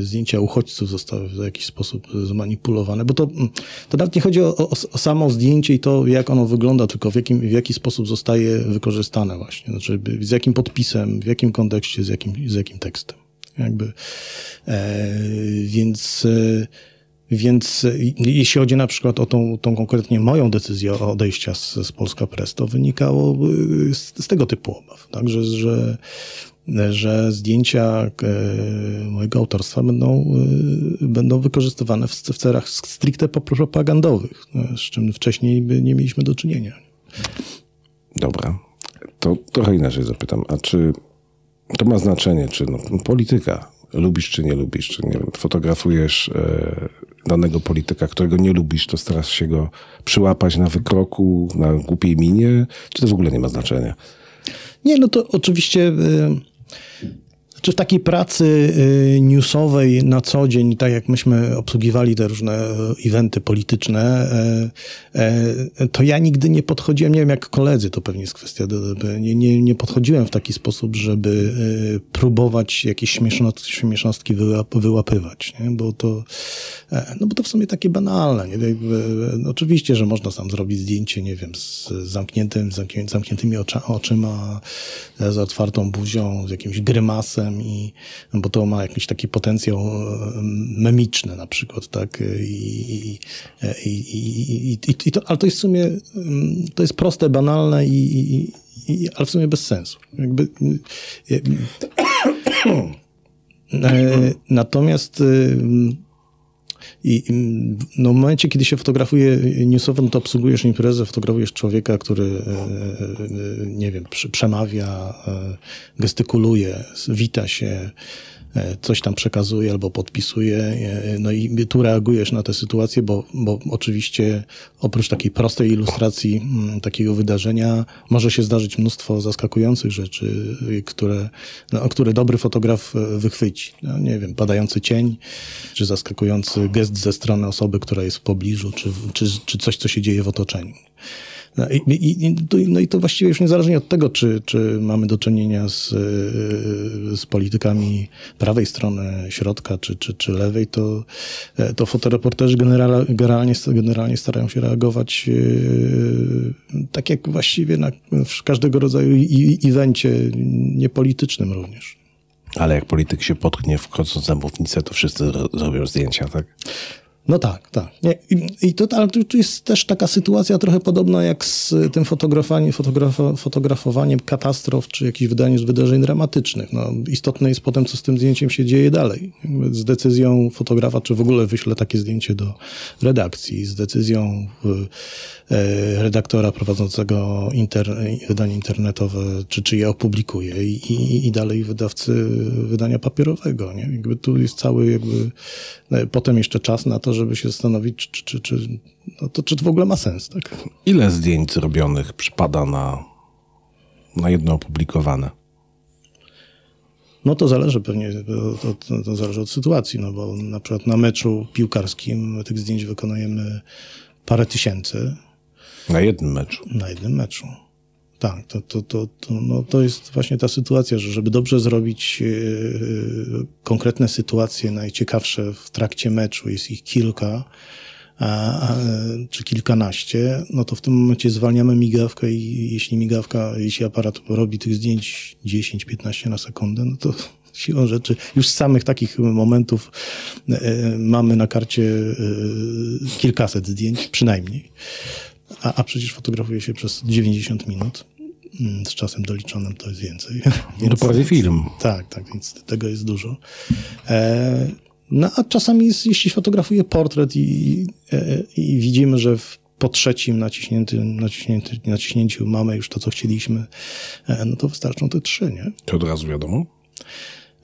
zdjęcia uchodźców zostały w jakiś sposób zmanipulowane, bo to, to nawet nie chodzi o, o, o, samo zdjęcie i to, jak ono wygląda, tylko w, jakim, w jaki sposób zostaje wykorzystane właśnie, znaczy z jakim podpisem, w jakim kontekście, z jakim, z jakim tekstem. Jakby, e, więc e, więc e, jeśli chodzi na przykład o tą, tą konkretnie moją decyzję odejścia z, z Polska Press, to wynikało e, z, z tego typu obaw, tak? że, że, że zdjęcia e, mojego autorstwa będą, będą wykorzystywane w, w celach stricte propagandowych, z czym wcześniej nie mieliśmy do czynienia. Dobra. To trochę inaczej zapytam. A czy to ma znaczenie, czy no, polityka, lubisz czy nie lubisz, czy nie wiem, fotografujesz e, danego polityka, którego nie lubisz, to starasz się go przyłapać na wykroku, na głupiej minie, czy to w ogóle nie ma znaczenia? Nie, no to oczywiście Czy w takiej pracy y, newsowej na co dzień, tak jak myśmy obsługiwali te różne eventy polityczne, to ja nigdy nie podchodziłem, nie wiem jak koledzy, to pewnie jest kwestia, nie, nie, nie podchodziłem w taki sposób, żeby próbować jakieś śmiesznostki wyłapywać, nie? Bo, to, no bo to w sumie takie banalne. Nie? Oczywiście, że można sam zrobić zdjęcie, nie wiem, z zamkniętym, zamkniętymi oczyma, z otwartą buzią, z jakimś grymasem, i, bo to ma jakiś taki potencjał e, memiczny na przykład, tak? I, i, i, i to, ale to jest w sumie, mm, to jest proste, banalne i, i, ale w sumie bez sensu. Jakby, e, natomiast i no, w momencie, kiedy się fotografuje newsowo, no to obsługujesz imprezę, fotografujesz człowieka, który, e, e, nie wiem, przemawia, e, gestykuluje, wita się, coś tam przekazuje albo podpisuje. E, no i tu reagujesz na tę sytuację, bo, bo oczywiście oprócz takiej prostej ilustracji mm, takiego wydarzenia może się zdarzyć mnóstwo zaskakujących rzeczy, które, no, które dobry fotograf e, wychwyci. No, nie wiem, padający cień, czy zaskakujący gest ze strony osoby, która jest w pobliżu, czy, czy, czy coś, co się dzieje w otoczeniu. No i, i, no i to właściwie już niezależnie od tego, czy, czy mamy do czynienia z, e, z politykami prawej strony środka, czy, czy, czy lewej, to, e, to fotoreporterzy generalnie, generalnie starają się reagować e, tak jak właściwie na każdego rodzaju evencie, niepolitycznym również. Ale jak polityk się potknie wchodząc na mównicę, to wszyscy robią zdjęcia, tak? No tak, tak. Nie, I, i to, ale tu jest też taka sytuacja trochę podobna jak z tym fotografowaniem, fotografowaniem katastrof czy jakichś wydarzeń, wydarzeń dramatycznych. No, istotne jest potem, co z tym zdjęciem się dzieje dalej. Z decyzją fotografa, czy w ogóle wyśle takie zdjęcie do redakcji, z decyzją e, redaktora prowadzącego inter, wydanie internetowe, czy, czy je opublikuje i, i, i dalej wydawcy wydania papierowego. Nie? Jakby tu jest cały jakby, e, potem jeszcze czas na to, żeby się zastanowić, czy, czy, czy, no to, czy to w ogóle ma sens. Tak? Ile zdjęć zrobionych przypada na, na jedno opublikowane? No to zależy pewnie, to, to, to, zależy od sytuacji, no bo na przykład na meczu piłkarskim tych zdjęć wykonujemy parę tysięcy. Na jednym meczu? Na jednym meczu. Tak, to, to, to, to, no to jest właśnie ta sytuacja, że żeby dobrze zrobić yy, konkretne sytuacje najciekawsze w trakcie meczu, jest ich kilka, a, a, czy kilkanaście, no to w tym momencie zwalniamy migawkę i jeśli migawka, jeśli aparat robi tych zdjęć 10-15 na sekundę, no to siłą rzeczy już z samych takich momentów yy, mamy na karcie yy, kilkaset zdjęć, przynajmniej. A, a przecież fotografuje się przez 90 minut. Mm, z czasem doliczonym to jest więcej. Więc, to prawie film. Tak, tak, więc tego jest dużo. E, no a czasami jest, jeśli fotografuje portret i, e, i widzimy, że w, po trzecim naciśniętym, naciśnięty, naciśnięciu mamy już to, co chcieliśmy, e, no to wystarczą te trzy, nie? To od razu wiadomo?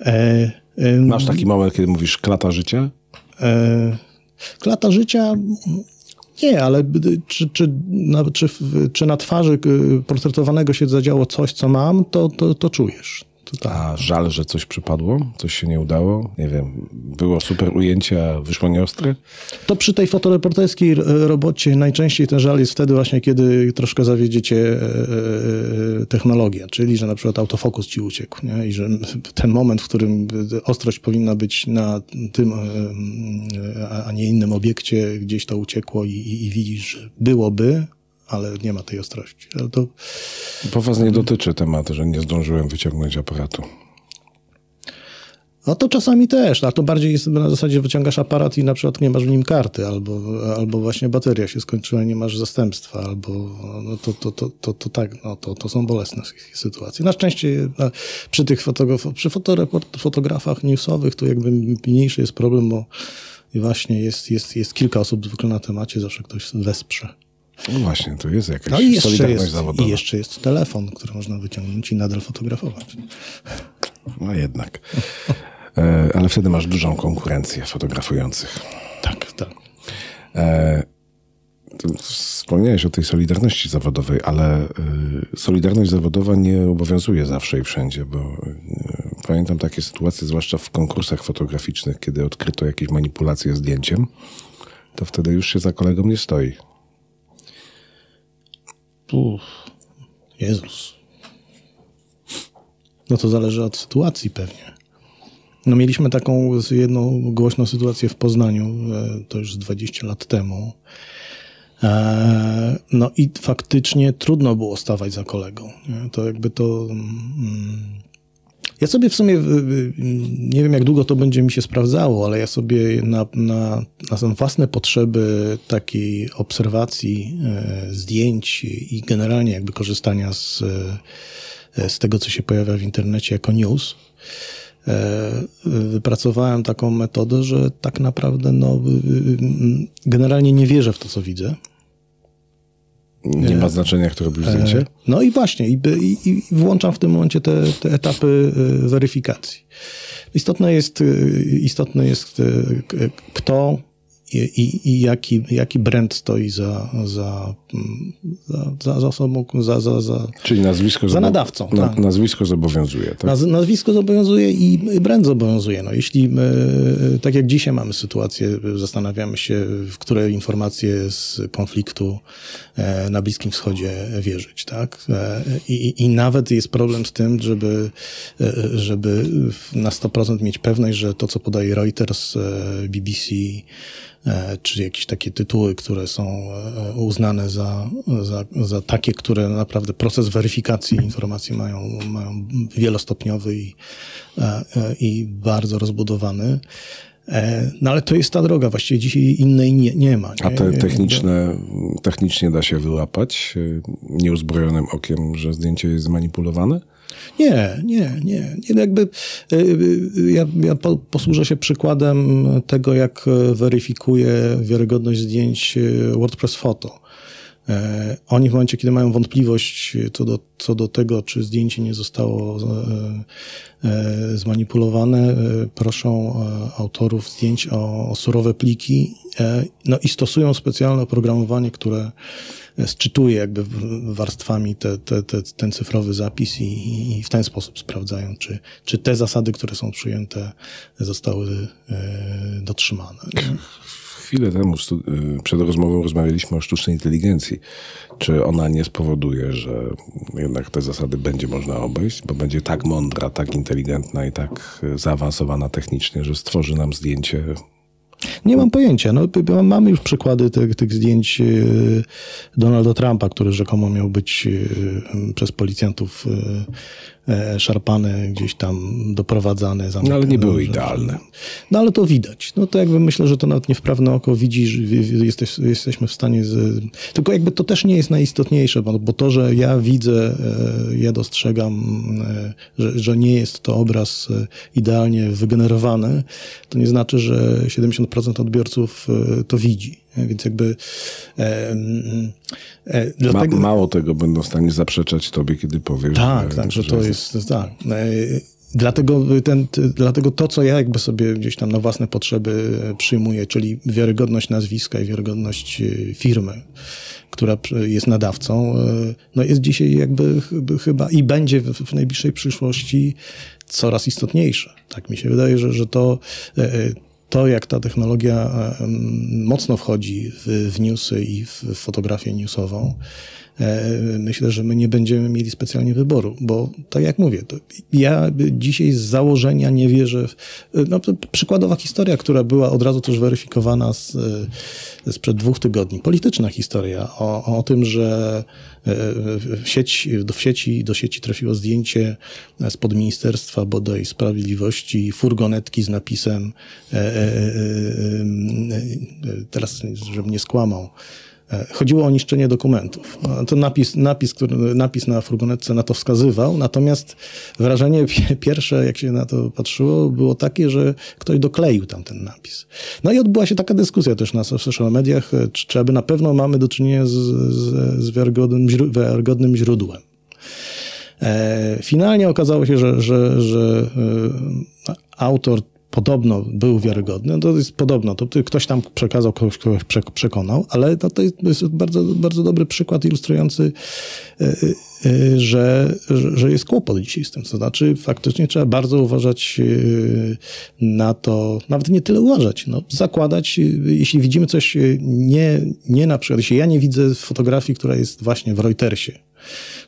E, e, Masz taki moment, kiedy mówisz klata życia? E, klata życia nie, ale czy, czy, na, czy, czy na twarzy y, portretowanego się zadziało coś, co mam, to, to, to czujesz. Tak. A żal, że coś przypadło? Coś się nie udało? Nie wiem, było super ujęcie, a wyszło nieostre? To przy tej fotoreporterskiej robocie najczęściej ten żal jest wtedy właśnie, kiedy troszkę zawiedziecie e, e, technologię, czyli że na przykład autofokus ci uciekł nie? i że ten moment, w którym ostrość powinna być na tym, e, a nie innym obiekcie, gdzieś to uciekło i, i, i widzisz, byłoby, ale nie ma tej ostrości. Ale to... Po was nie dotyczy tematu, że nie zdążyłem wyciągnąć aparatu. No to czasami też, ale to bardziej jest na zasadzie wyciągasz aparat i na przykład nie masz w nim karty, albo, albo właśnie bateria się skończyła i nie masz zastępstwa, albo no to, to, to, to, to tak, no to, to są bolesne sytuacje. Na szczęście przy tych fotografach, przy fotografach newsowych to jakby mniejszy jest problem, bo właśnie jest, jest, jest kilka osób zwykle na temacie, zawsze ktoś wesprze. No właśnie, to jest jakaś no i solidarność jest, zawodowa. I jeszcze jest telefon, który można wyciągnąć i nadal fotografować. No jednak. E, ale wtedy masz dużą konkurencję fotografujących. Tak, tak. E, wspomniałeś o tej solidarności zawodowej, ale y, solidarność zawodowa nie obowiązuje zawsze i wszędzie, bo y, pamiętam takie sytuacje, zwłaszcza w konkursach fotograficznych, kiedy odkryto jakieś manipulacje zdjęciem, to wtedy już się za kolegą nie stoi. Uff, Jezus. No to zależy od sytuacji pewnie. No mieliśmy taką jedną głośną sytuację w Poznaniu, e, to już 20 lat temu. E, no i faktycznie trudno było stawać za kolegą. To jakby to. Ja sobie w sumie nie wiem, jak długo to będzie mi się sprawdzało, ale ja sobie na, na, na własne potrzeby takiej obserwacji e, zdjęć i generalnie jakby korzystania z, z tego, co się pojawia w internecie jako news, E, wypracowałem taką metodę, że tak naprawdę no, generalnie nie wierzę w to, co widzę. Nie ma znaczenia, jak to robisz zdjęcie? E, no i właśnie, i, i, i włączam w tym momencie te, te etapy e, weryfikacji. Istotne jest, istotne jest kto i, i, i jaki, jaki brand stoi za, za, za, za, osobą, za, za, za, Czyli nazwisko, za nadawcą. Na, tak. Nazwisko zobowiązuje. Tak? Naz, nazwisko zobowiązuje i brand zobowiązuje. No, jeśli, my, tak jak dzisiaj mamy sytuację, zastanawiamy się, w które informacje z konfliktu e, na Bliskim Wschodzie wierzyć. Tak? E, I, I nawet jest problem z tym, żeby, e, żeby na 100% mieć pewność, że to, co podaje Reuters, BBC, E, czy jakieś takie tytuły, które są e, uznane za, za, za takie, które naprawdę proces weryfikacji informacji mają, mają wielostopniowy i, e, i bardzo rozbudowany. No ale to jest ta droga, właściwie dzisiaj innej nie, nie ma. Nie? A te techniczne, technicznie da się wyłapać nieuzbrojonym okiem, że zdjęcie jest zmanipulowane? Nie, nie, nie. nie jakby y, y, ja, ja posłużę się przykładem tego, jak weryfikuję wiarygodność zdjęć y, WordPress Photo. E, oni w momencie, kiedy mają wątpliwość co do, co do tego, czy zdjęcie nie zostało e, e, zmanipulowane, proszą autorów zdjęć o, o surowe pliki no i stosują specjalne oprogramowanie, które sczytuje jakby warstwami te, te, te, ten cyfrowy zapis i, i, w ten sposób sprawdzają, czy, czy te zasady, które są przyjęte, zostały dotrzymane. Chwilę temu y, przed rozmową rozmawialiśmy o sztucznej inteligencji. Czy ona nie spowoduje, że jednak te zasady będzie można obejść, bo będzie tak mądra, tak inteligentna i tak zaawansowana technicznie, że stworzy nam zdjęcie nie mam pojęcia. No, mamy już przykłady tych, tych zdjęć y, Donalda Trumpa, który rzekomo miał być y, przez policjantów E, szarpane, gdzieś tam doprowadzane. No ale nie były idealne. No ale to widać. No to jakby myślę, że to nawet niewprawne oko widzi, że jesteś, jesteśmy w stanie... Z... Tylko jakby to też nie jest najistotniejsze, bo, bo to, że ja widzę, e, ja dostrzegam, e, że, że nie jest to obraz idealnie wygenerowany, to nie znaczy, że 70% odbiorców to widzi. Więc jakby. E, e, dlatego... Ma, mało tego będą w stanie zaprzeczać tobie, kiedy powiesz. Tak, że, tak, że, że to jest. jest tak. E, dlatego, ten, dlatego to, co ja jakby sobie gdzieś tam na własne potrzeby przyjmuję, czyli wiarygodność nazwiska i wiarygodność e, firmy, która jest nadawcą, e, no jest dzisiaj jakby chyba i będzie w, w najbliższej przyszłości coraz istotniejsze. Tak mi się wydaje, że, że to to, jak ta technologia mocno wchodzi w, w newsy i w fotografię newsową, myślę, że my nie będziemy mieli specjalnie wyboru, bo tak jak mówię, ja dzisiaj z założenia nie wierzę. W, no, przykładowa historia, która była od razu też weryfikowana z, sprzed dwóch tygodni, polityczna historia o, o tym, że e, w sieć, w sieci, do sieci trafiło zdjęcie spod Ministerstwa bodaj Sprawiedliwości, furgonetki z napisem, e, teraz żebym nie skłamał, E, chodziło o niszczenie dokumentów. No, to napis, napis, który, napis na furgonetce na to wskazywał, natomiast wrażenie pierwsze, jak się na to patrzyło, było takie, że ktoś dokleił tam ten napis. No i odbyła się taka dyskusja też na social mediach, e, czy, czy aby na pewno mamy do czynienia z, z, z wiarygodnym, wiarygodnym źródłem. E, finalnie okazało się, że, że, że autor podobno był wiarygodny, no to jest podobno, to ktoś tam przekazał, kogoś, kogoś przekonał, ale to, to jest bardzo, bardzo dobry przykład ilustrujący, że, że jest kłopot dzisiaj z tym. To znaczy, faktycznie trzeba bardzo uważać na to, nawet nie tyle uważać, no, zakładać, jeśli widzimy coś nie, nie na przykład, jeśli ja nie widzę fotografii, która jest właśnie w Reutersie,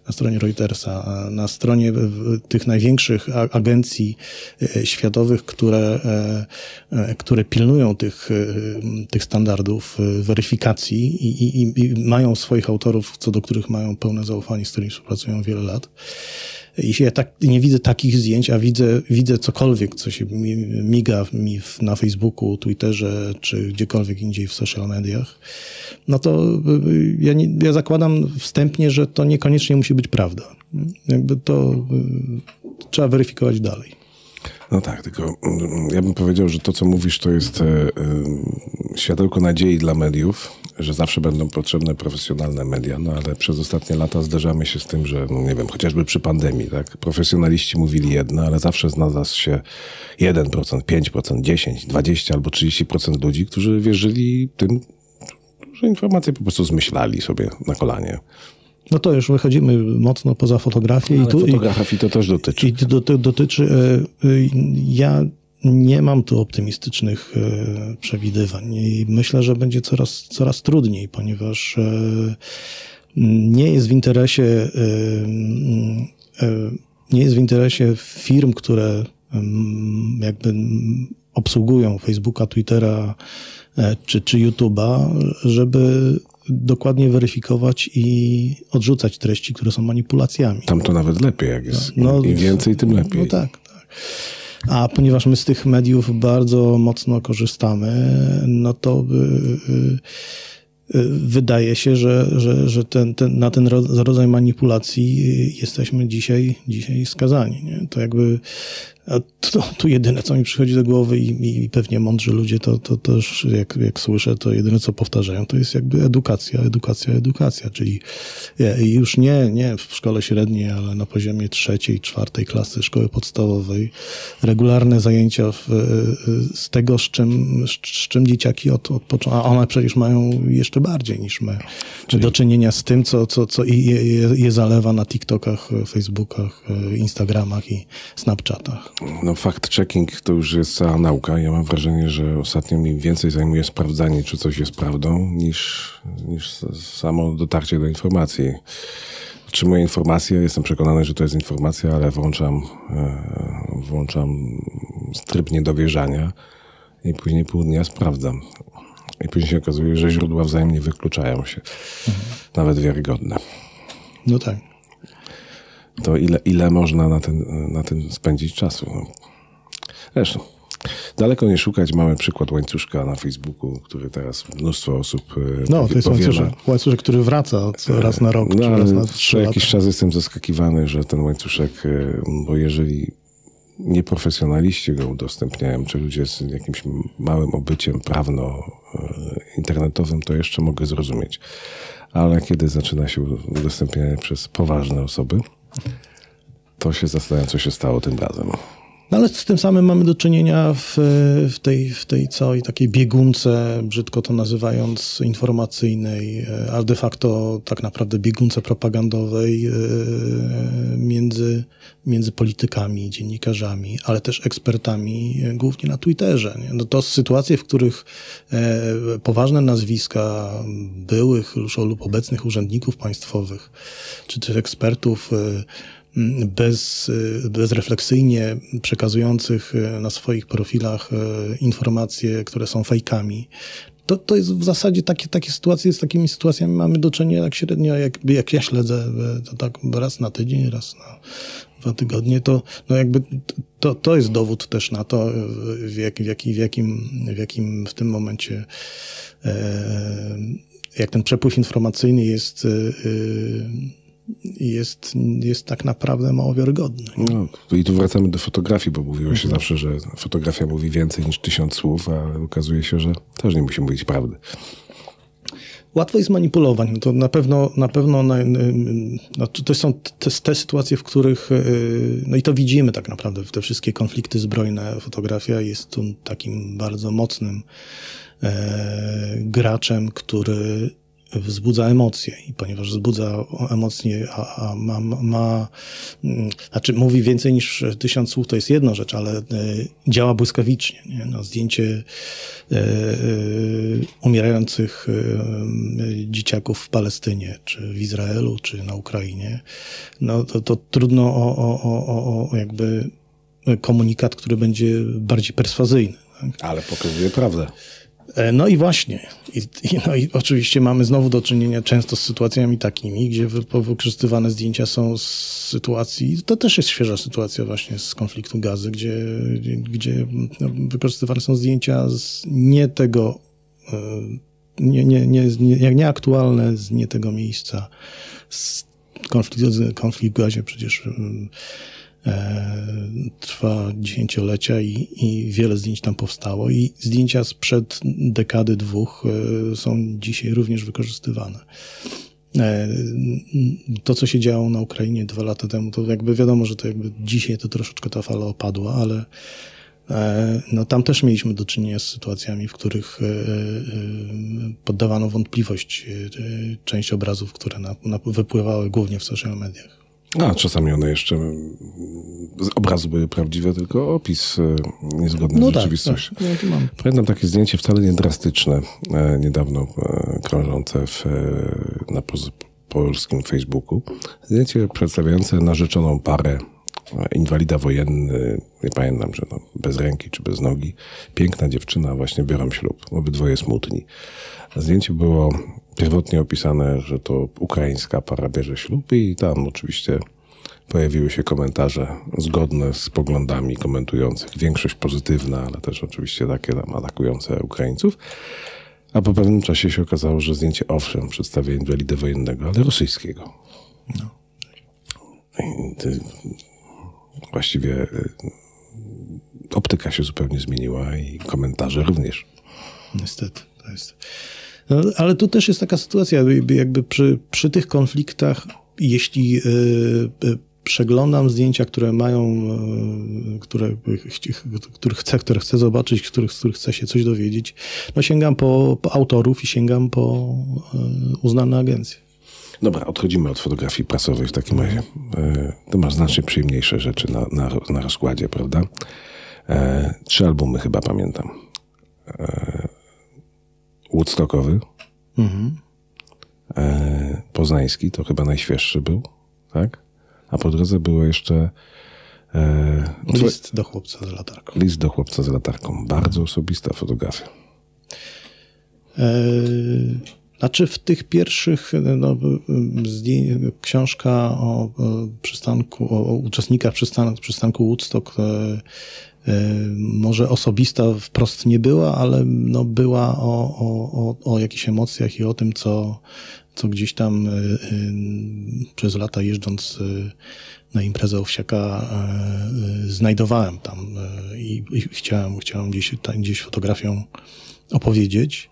na stronie Reutersa, na stronie tych największych agencji e, światowych, które, e, e, które pilnują tych, tych standardów weryfikacji i, i, i mają swoich autorów, co do których mają pełne zaufanie, z którymi współpracują wiele lat. Jeśli ja tak, nie widzę takich zdjęć, a widzę, widzę cokolwiek, co się miga mi na Facebooku, Twitterze, czy gdziekolwiek indziej w social mediach, no to ja, nie, ja zakładam wstępnie, że to niekoniecznie musi być prawda. Jakby to y, trzeba weryfikować dalej. No tak, tylko mm, ja bym powiedział, że to, co mówisz, to jest e, e, światełko nadziei dla mediów, że zawsze będą potrzebne profesjonalne media, no ale przez ostatnie lata zderzamy się z tym, że, no nie wiem, chociażby przy pandemii, tak, profesjonaliści mówili jedno, ale zawsze znalazł się 1%, 5%, 10, 20 albo 30% ludzi, którzy wierzyli tym, że informacje po prostu zmyślali sobie na kolanie. No to już wychodzimy mocno poza fotografię. Ale i tu, fotografii to też dotyczy. I do, do, dotyczy. E, e, ja nie mam tu optymistycznych e, przewidywań i myślę, że będzie coraz, coraz trudniej, ponieważ nie jest w interesie nie jest w interesie firm, które jakby obsługują Facebooka, Twittera czy, czy YouTube'a, żeby dokładnie weryfikować i odrzucać treści, które są manipulacjami. Tam to nawet lepiej, jak jest. No, Im więcej, tym lepiej. No tak, tak. A ponieważ my z tych mediów bardzo mocno korzystamy, no to y, y, y, wydaje się, że, że, że ten, ten, na ten rodzaj manipulacji jesteśmy dzisiaj, dzisiaj skazani. Nie? To jakby to, to jedyne, co mi przychodzi do głowy i, i pewnie mądrzy ludzie to, to też, jak, jak słyszę, to jedyne, co powtarzają, to jest jakby edukacja, edukacja, edukacja, czyli już nie, nie w szkole średniej, ale na poziomie trzeciej, czwartej klasy szkoły podstawowej, regularne zajęcia w, z tego, z czym, z czym dzieciaki od, od początku, a one przecież mają jeszcze bardziej niż my, czyli... do czynienia z tym, co, co, co je, je zalewa na TikTokach, Facebookach, Instagramach i Snapchatach. No fact-checking to już jest cała nauka. Ja mam wrażenie, że ostatnio mi więcej zajmuje sprawdzanie, czy coś jest prawdą, niż, niż samo dotarcie do informacji. Otrzymuję informację, jestem przekonany, że to jest informacja, ale włączam, e, włączam tryb niedowierzania i później pół dnia sprawdzam. I później się okazuje, że źródła wzajemnie wykluczają się. Mhm. Nawet wiarygodne. No tak to ile, ile można na, ten, na tym spędzić czasu. No. Zresztą, daleko nie szukać. Mamy przykład łańcuszka na Facebooku, który teraz mnóstwo osób e, No, to jest łańcuszek, łańcuszek, który wraca co raz na rok, no, czy raz na Co jakiś czas jestem zaskakiwany, że ten łańcuszek, e, bo jeżeli nieprofesjonaliści go udostępniają, czy ludzie z jakimś małym obyciem prawno-internetowym, to jeszcze mogę zrozumieć. Ale kiedy zaczyna się udostępnianie przez poważne osoby, to się zastanawiam, co się stało tym razem. No ale z tym samym mamy do czynienia w, w, tej, w tej całej takiej biegunce, brzydko to nazywając, informacyjnej, e, ale de facto tak naprawdę biegunce propagandowej e, między, między politykami, dziennikarzami, ale też ekspertami, e, głównie na Twitterze. Nie? No to sytuacje, w których poważne nazwiska byłych lub obecnych urzędników państwowych, czy też ekspertów, bez, bezrefleksyjnie przekazujących e, na swoich profilach e, informacje, które są fejkami. To, to jest w zasadzie takie, takie sytuacje, z takimi sytuacjami mamy do czynienia tak średnio, jak, jak ja śledzę, e, to tak raz na tydzień, raz na dwa tygodnie, to no jakby to, to jest dowód też na to, w, jak, w, jaki, w, jakim, w jakim w tym momencie jak ten przepływ informacyjny jest jest, jest tak naprawdę mało wiarygodny. No, I tu wracamy do fotografii, bo mówiło się mhm. zawsze, że fotografia mówi więcej niż tysiąc słów, ale okazuje się, że też nie musi mówić prawdy. Łatwo jest manipulować. No to na pewno, na pewno no to są te, te, sytuacje, w których, no i to widzimy tak naprawdę, te wszystkie konflikty zbrojne. Fotografia jest tu takim bardzo mocnym e, graczem, który wzbudza emocje i ponieważ wzbudza emocje, a, a ma, ma, znaczy mówi więcej niż tysiąc słów, to jest jedna rzecz, ale e, działa błyskawicznie. Nie? No, zdjęcie e, e, umierających dzieciaków w Palestynie, czy w Izraelu, czy na Ukrainie, no to, to trudno o, o, o, o jakby komunikat, który będzie bardziej perswazyjny. Tak? Ale pokazuje prawdę. E, no i właśnie. I, no i oczywiście mamy znowu do czynienia często z sytuacjami takimi, gdzie wykorzystywane zdjęcia są z sytuacji, to też jest świeża sytuacja właśnie z konfliktu gazy, gdzie, gdzie no, wykorzystywane są zdjęcia z nie tego, e, nie, nie, nie, nie, nieaktualne z nie tego miejsca. Konflikt, konflikt w gazie przecież E, trwa dziesięciolecia i, i wiele zdjęć tam powstało i zdjęcia sprzed dekady dwóch e, są dzisiaj również wykorzystywane. E, to, co się działo na Ukrainie dwa lata temu, to jakby wiadomo, że to jakby dzisiaj to troszeczkę ta fala opadła, ale no, tam też mieliśmy do czynienia z sytuacjami, w których poddawano wątpliwość część obrazów, które na, na, wypływały głównie w social mediach. A czasami one jeszcze z obrazu były prawdziwe, tylko opis e, niezgodny no z tak, rzeczywistością. Tak, tak. Pamiętam takie zdjęcie wcale nie drastyczne, e, niedawno e, krążące w, na polskim Facebooku. Zdjęcie przedstawiające narzeczoną parę, inwalida wojenny, nie pamiętam, że no, bez ręki czy bez nogi. Piękna dziewczyna, właśnie biorą ślub. Obydwoje smutni. Zdjęcie było pierwotnie opisane, że to ukraińska para bierze ślub i tam oczywiście pojawiły się komentarze zgodne z poglądami komentujących. Większość pozytywna, ale też oczywiście takie tam atakujące Ukraińców. A po pewnym czasie się okazało, że zdjęcie owszem przedstawia inwalidę wojennego, ale rosyjskiego. No. Właściwie y, optyka się zupełnie zmieniła i komentarze również. Niestety, to jest. No, ale tu też jest taka sytuacja, jakby przy, przy tych konfliktach, jeśli y, y, przeglądam zdjęcia, które mają, y, które, które, chcę, które chcę zobaczyć, których, z których chcę się coś dowiedzieć, no sięgam po, po autorów i sięgam po uznane agencje. Dobra, odchodzimy od fotografii prasowej w takim razie. Ty masz znacznie przyjemniejsze rzeczy na, na, na rozkładzie, prawda? Trzy albumy chyba pamiętam. Woodstockowy, mhm. e, poznański, to chyba najświeższy był, tak? A po drodze było jeszcze... E, list do chłopca z latarką. List do chłopca z latarką. Bardzo osobista fotografia. E, znaczy w tych pierwszych, no, książka o, przystanku, o uczestnikach przystanku, przystanku Woodstock E, może osobista wprost nie była, ale no była o, o, o jakichś emocjach i o tym, co, co gdzieś tam e, e, przez lata jeżdżąc na imprezę owsiaka znajdowałem tam i, chciałem, chciałem gdzieś, gdzieś fotografią opowiedzieć.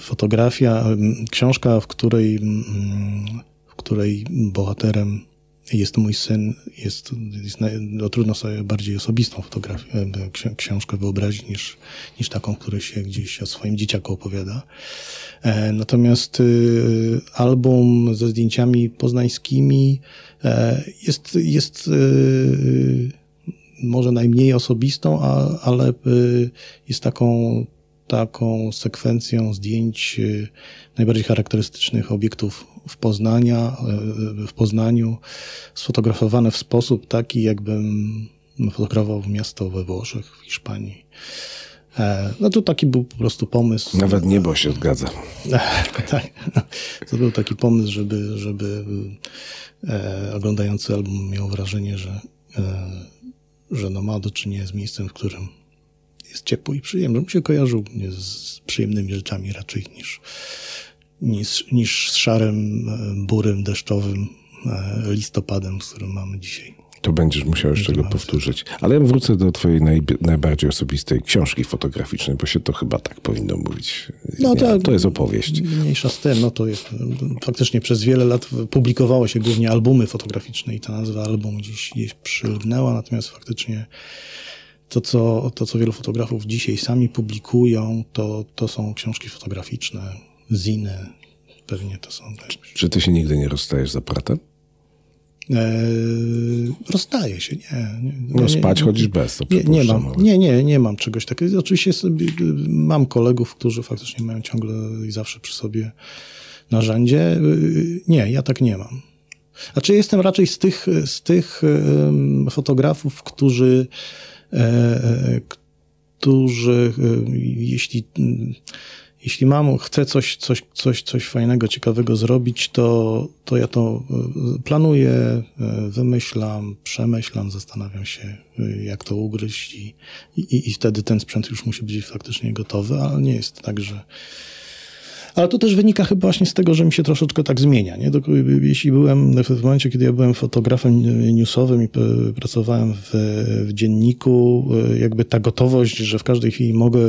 Fotografia, książka, w której, w której bohaterem jest mój syn, jest, jest no, trudno sobie bardziej osobistą fotografię, e, książkę wyobrazić niż, niż taką, która się gdzieś o swoim dzieciaku opowiada. E, natomiast y, album ze zdjęciami poznańskimi e, jest, jest y, może najmniej osobistą, a, ale y, jest taką taką sekwencją zdjęć najbardziej charakterystycznych obiektów w, Poznania, e, w Poznaniu, sfotografowane w sposób taki, jakbym fotografował miasto we Włoszech, w Hiszpanii. E, no to taki był po prostu pomysł. Nawet niebo się zgadza. tak. To był taki pomysł, żeby, żeby e, oglądający album miał wrażenie, że, że no ma do czynienia z miejscem, w którym jest ciepło i przyjemne. Mu się kojarzył z przyjemnymi rzeczami raczej niż, niż, niż z szarym, e, burym, deszczowym e, listopadem, z którym mamy dzisiaj. To będziesz musiał jeszcze go powtórzyć. Ale ja wrócę do twojej naj, najbardziej osobistej książki fotograficznej, bo się to chyba tak powinno mówić. No to, to jest opowieść. Mniejsza z tym, no to jest faktycznie przez wiele lat publikowało się głównie albumy fotograficzne i ta nazwa album gdzieś, gdzieś przylgnęła, natomiast faktycznie to co, to, co wielu fotografów dzisiaj sami publikują, to, to są książki fotograficzne, ziny, pewnie to są. Czy, czy ty się nigdy nie rozstajesz z aparatem? Eee, rozstaje się, nie. nie no spać nie, chodzisz bez, to nie, nie mam, nie, nie, nie mam czegoś takiego. Oczywiście sobie, mam kolegów, którzy faktycznie mają ciągle i zawsze przy sobie narzędzie. Eee, nie, ja tak nie mam. Znaczy jestem raczej z tych, z tych fotografów, którzy, e, którzy jeśli jeśli mam, chcę coś, coś, coś, coś fajnego, ciekawego zrobić, to, to ja to e, planuję, e, wymyślam, przemyślam, zastanawiam się, e, jak to ugryźć i, i, i wtedy ten sprzęt już musi być faktycznie gotowy, ale nie jest tak, że ale to też wynika chyba właśnie z tego, że mi się troszeczkę tak zmienia. Nie? Jeśli byłem w momencie, kiedy ja byłem fotografem newsowym i pracowałem w, w dzienniku, jakby ta gotowość, że w każdej chwili mogę,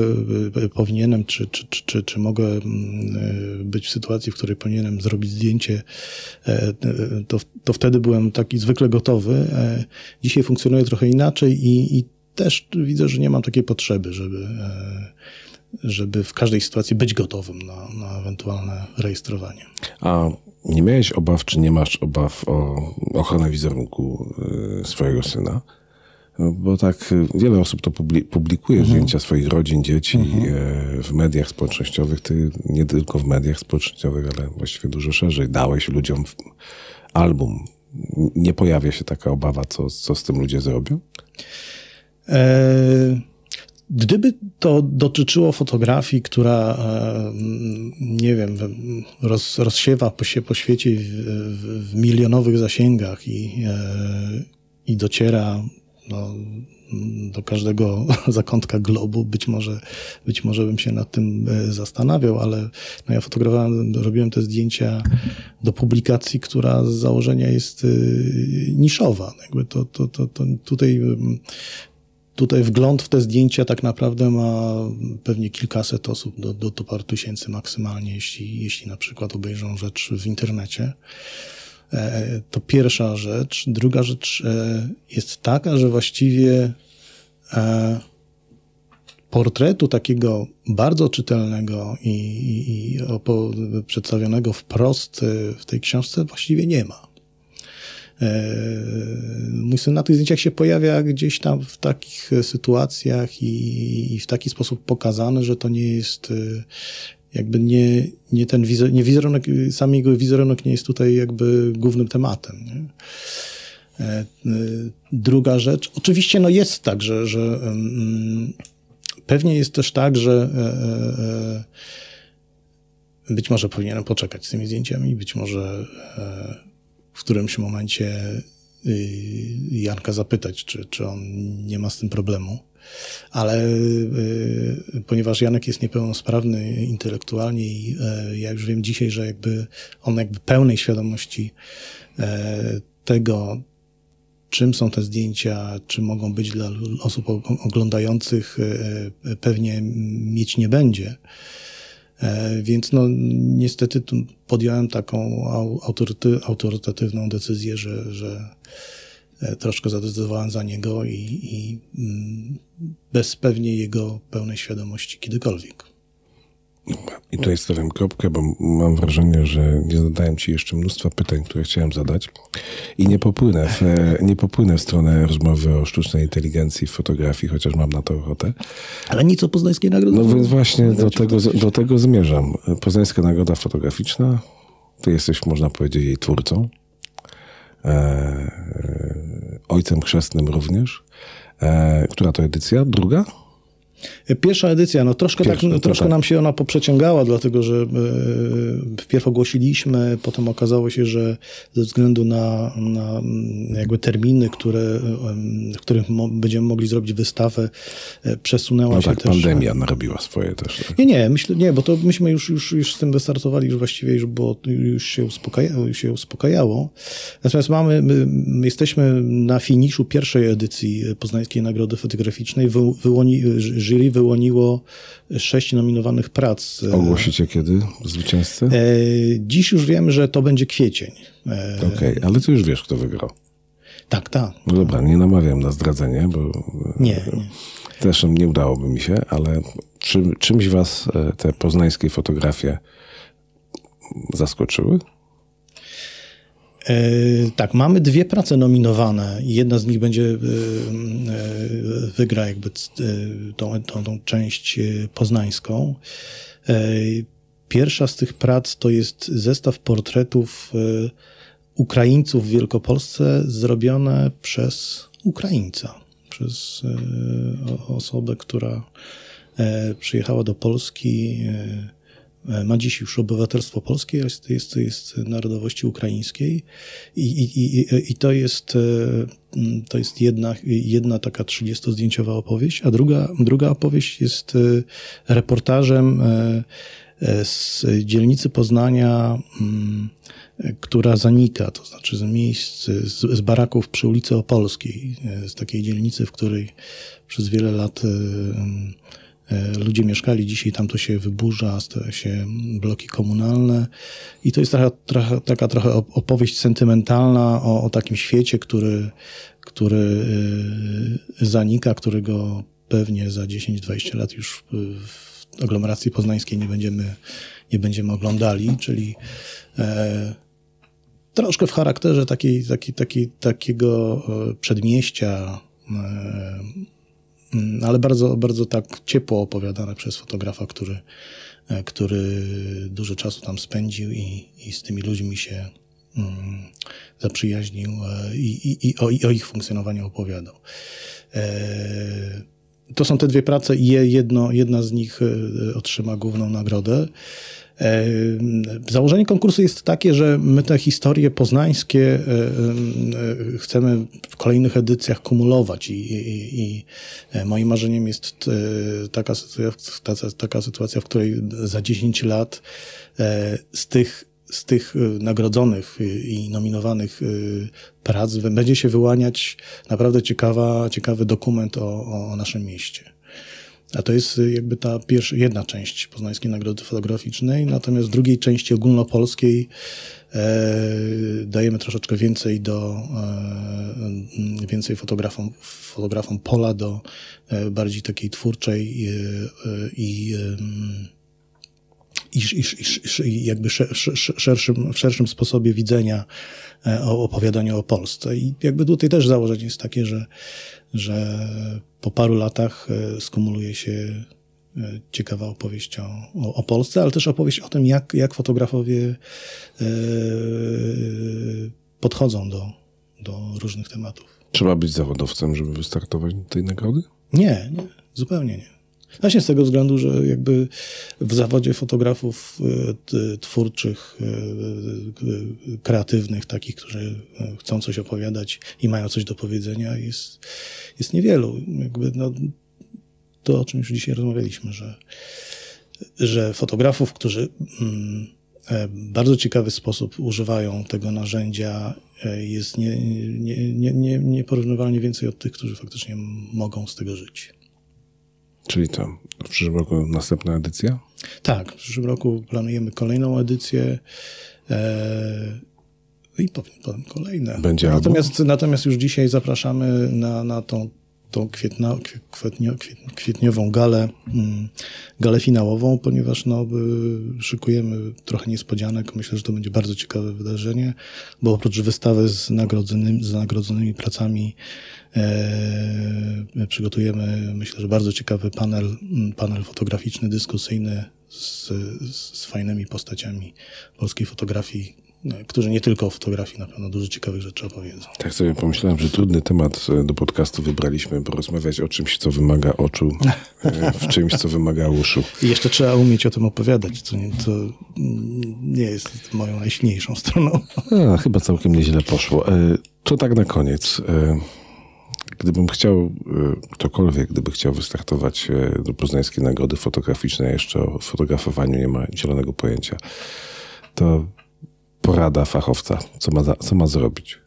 powinienem, czy, czy, czy, czy, czy mogę mm, być w sytuacji, w której powinienem zrobić zdjęcie, e, to, to wtedy byłem taki zwykle gotowy. E, dzisiaj funkcjonuje trochę inaczej i, i też widzę, że nie mam takiej potrzeby, żeby e, żeby w każdej sytuacji być gotowym na, na ewentualne rejestrowanie. A nie miałeś obaw, czy nie masz obaw o ochronę wizerunku y, swojego syna? Bo tak y, wiele osób to publikuje, mhm. zdjęcia swoich rodzin, dzieci mhm. Y, w mediach społecznościowych. Ty nie tylko w mediach społecznościowych, ale właściwie dużo szerzej. Dałeś ludziom album. Nie pojawia się taka obawa, co, co z tym ludzie zrobią? E Gdyby to dotyczyło fotografii, która, e, nie wiem, roz, rozsiewa się po świecie w, w, milionowych zasięgach i, e, i dociera no, do każdego zakątka globu, być może, być może bym się nad tym e, zastanawiał, ale no ja fotografowałem, robiłem te zdjęcia do publikacji, która z założenia jest niszowa. Jakby to, to, to, to tutaj Tutaj wgląd w te zdjęcia tak naprawdę ma pewnie kilkaset osób, do, do, do paru tysięcy maksymalnie, jeśli, jeśli na przykład obejrzą rzecz w internecie. E, to pierwsza rzecz. Druga rzecz e, jest taka, że właściwie e, portretu takiego bardzo czytelnego i, i, i przedstawionego wprost w tej książce właściwie nie ma. E, mój syn na tych zdjęciach się pojawia gdzieś tam w takich sytuacjach i, i w taki sposób pokazany, że to nie jest e, jakby nie, nie ten wizer, nie wizerunek, sam jego wizerunek nie jest tutaj jakby głównym tematem. Nie? E, druga rzecz, oczywiście no jest tak, że, że pewnie jest też tak, że być może powinienem poczekać z tymi zdjęciami, być może w którymś momencie y, Janka zapytać, czy, czy on nie ma z tym problemu. Ale y, ponieważ Janek jest niepełnosprawny intelektualnie i y, ja już wiem dzisiaj, że jakby on jakby pełnej świadomości y, tego, czym są te zdjęcia, czy mogą być dla osób oglądających, pewnie mieć nie będzie. E, więc no, niestety podjąłem taką autorytatywną decyzję, że, że e, troszkę zadecydowałem za niego i, i mm, bez pewnie jego pełnej świadomości kiedykolwiek. I tutaj stawiam kropkę, bo mam wrażenie, że nie zadałem Ci jeszcze mnóstwa pytań, które chciałem zadać i nie popłynę w, nie popłynę w stronę rozmowy o sztucznej inteligencji w fotografii, chociaż mam na to ochotę. Ale nic o Poznańskiej Nagrodzie. No więc właśnie do tego, do tego zmierzam. Poznańska Nagroda Fotograficzna, Ty jesteś, można powiedzieć, jej twórcą. E, e ojcem chrzestnym również. E, która to edycja? Druga? Pierwsza edycja, no troszkę, Pierwsza, tak, to troszkę tak. nam się ona poprzeciągała, dlatego że e, wpierw ogłosiliśmy, potem okazało się, że ze względu na, na mm, jakby terminy, które, w których mo, będziemy mogli zrobić wystawę, e, przesunęła No się tak, też... pandemia narobiła swoje też. tak? Nie, nie, myślę, nie, bo to myśmy już, już, już z tym wystartowali, już właściwie już, było, już, się uspokajało, już się uspokajało. Natomiast mamy, my, my jesteśmy na finiszu pierwszej edycji Poznańskiej Nagrody Fotograficznej. Wy, wyłoni, jury wyłoniło sześć nominowanych prac. Ogłosicie kiedy zwycięzcę? E, dziś już wiem, że to będzie kwiecień. E, Okej, ale ty już wiesz, kto wygrał. Tak, tak. No dobra, nie namawiam na zdradzenie, bo Nie, nie. zresztą nie udałoby mi się, ale czym, czymś was e, te poznańskie fotografie zaskoczyły? E, tak, mamy dwie prace nominowane jedna z nich będzie, e, e, wygra jakby tą, tą, tą część poznańską. Pierwsza z tych prac to jest zestaw portretów Ukraińców w Wielkopolsce zrobione przez Ukraińca, przez osobę, która przyjechała do Polski, ma dziś już obywatelstwo polskie, jest, jest, jest narodowości ukraińskiej i, i, i, i to jest, e, to jest jedna, jedna taka 30-zdjęciowa opowieść, a druga, druga opowieść jest e, reportażem e, e, z dzielnicy Poznania, e, która zanika, to znaczy z miejsc, z, z baraków przy ulicy Opolskiej, e, z takiej dzielnicy, w której przez wiele lat e, E, Ludzie mieszkali, dzisiaj tam to się wyburza, stają się bloki komunalne. I to jest trochę, trochę, taka trochę op- opowieść sentymentalna o, o takim świecie, który, który e, zanika, którego pewnie za 10-20 lat już w, w aglomeracji poznańskiej nie będziemy, nie będziemy oglądali, czyli e, troszkę w charakterze takiej, takiej, takiej, takiego e, przedmieścia, e, ale bardzo, bardzo tak ciepło opowiadane przez fotografa, który, e, który dużo czasu tam spędził i, i z tymi ludźmi się mm, zaprzyjaźnił e, i, i, i, o, i o ich funkcjonowaniu opowiadał. E, to są te dwie prace i je- jedno, jedna z nich otrzyma główną nagrodę. E, Założenie konkursu jest takie, że my te historie poznańskie e, e, chcemy w kolejnych edycjach kumulować i, i, i e, moim marzeniem jest e, taka sytuacja, taka, sytuacja, w której za 10 lat e, z tych z tych e, nagrodzonych e, i nominowanych e, prac będzie się wyłaniać naprawdę ciekawa, ciekawy dokument o, o naszym mieście. A to jest y, jakby ta pierwsza, jedna część Poznańskiej Nagrody Fotograficznej, natomiast w drugiej części ogólnopolskiej e, dajemy troszeczkę więcej do, e, więcej fotografom, fotografom pola do e, bardziej takiej twórczej e, e, i em, i, i, i, jakby sze- sze- szerszym, w szerszym sposobie widzenia e, o opowiadaniu o Polsce. I jakby tutaj też założenie jest takie, że, że po paru latach e, skumuluje się e, ciekawa opowieść o, o, o Polsce, ale też opowieść o tym, jak, jak fotografowie podchodzą do, do różnych tematów. Trzeba być zawodowcem, żeby wystartować do tej nagrody? Nie, nie, zupełnie nie. Właśnie z tego względu, że jakby w zawodzie fotografów e, twórczych, e, e, kreatywnych, takich, którzy chcą coś opowiadać i mają coś do powiedzenia, jest, jest niewielu. Jakby no, to, o czym już dzisiaj rozmawialiśmy, że, że fotografów, którzy mm, e, bardzo ciekawy sposób używają tego narzędzia, jest nie, nie, nie, nieporównywalnie więcej od tych, którzy faktycznie mogą z tego żyć. Czyli to, w przyszłym roku następna edycja? Tak, w przyszłym roku planujemy kolejną edycję. E, I potem, potem kolejne. Będzie natomiast, natomiast już dzisiaj zapraszamy na, na tą, tą kwietna, kwietnio, kwiet- kwietniową galę, mm, galę finałową, ponieważ no, szykujemy trochę niespodzianek. Myślę, że to będzie bardzo ciekawe wydarzenie, bo oprócz wystawy z nagrodzonymi, z nagrodzonymi pracami e, przygotujemy, myślę, że bardzo ciekawy panel, mm, panel fotograficzny, dyskusyjny z, z fajnymi postaciami polskiej fotografii, którzy nie tylko o fotografii na pewno dużo ciekawych rzeczy opowiedzą. Tak sobie pomyślałem, że trudny temat e, do podcastu wybraliśmy, bo rozmawiać o czymś, co wymaga oczu, e, w czymś, co wymaga uszu. I jeszcze trzeba umieć o tym opowiadać, co nie, to nie jest moją najsilniejszą stroną. A, chyba całkiem nieźle poszło. E, to tak na koniec. Gdybym chciał, ktokolwiek, gdyby chciał wystartować do Poznańskiej Nagrody Fotograficznej, jeszcze o fotografowaniu nie ma zielonego pojęcia, to porada fachowca? Co ma, za, co ma zrobić?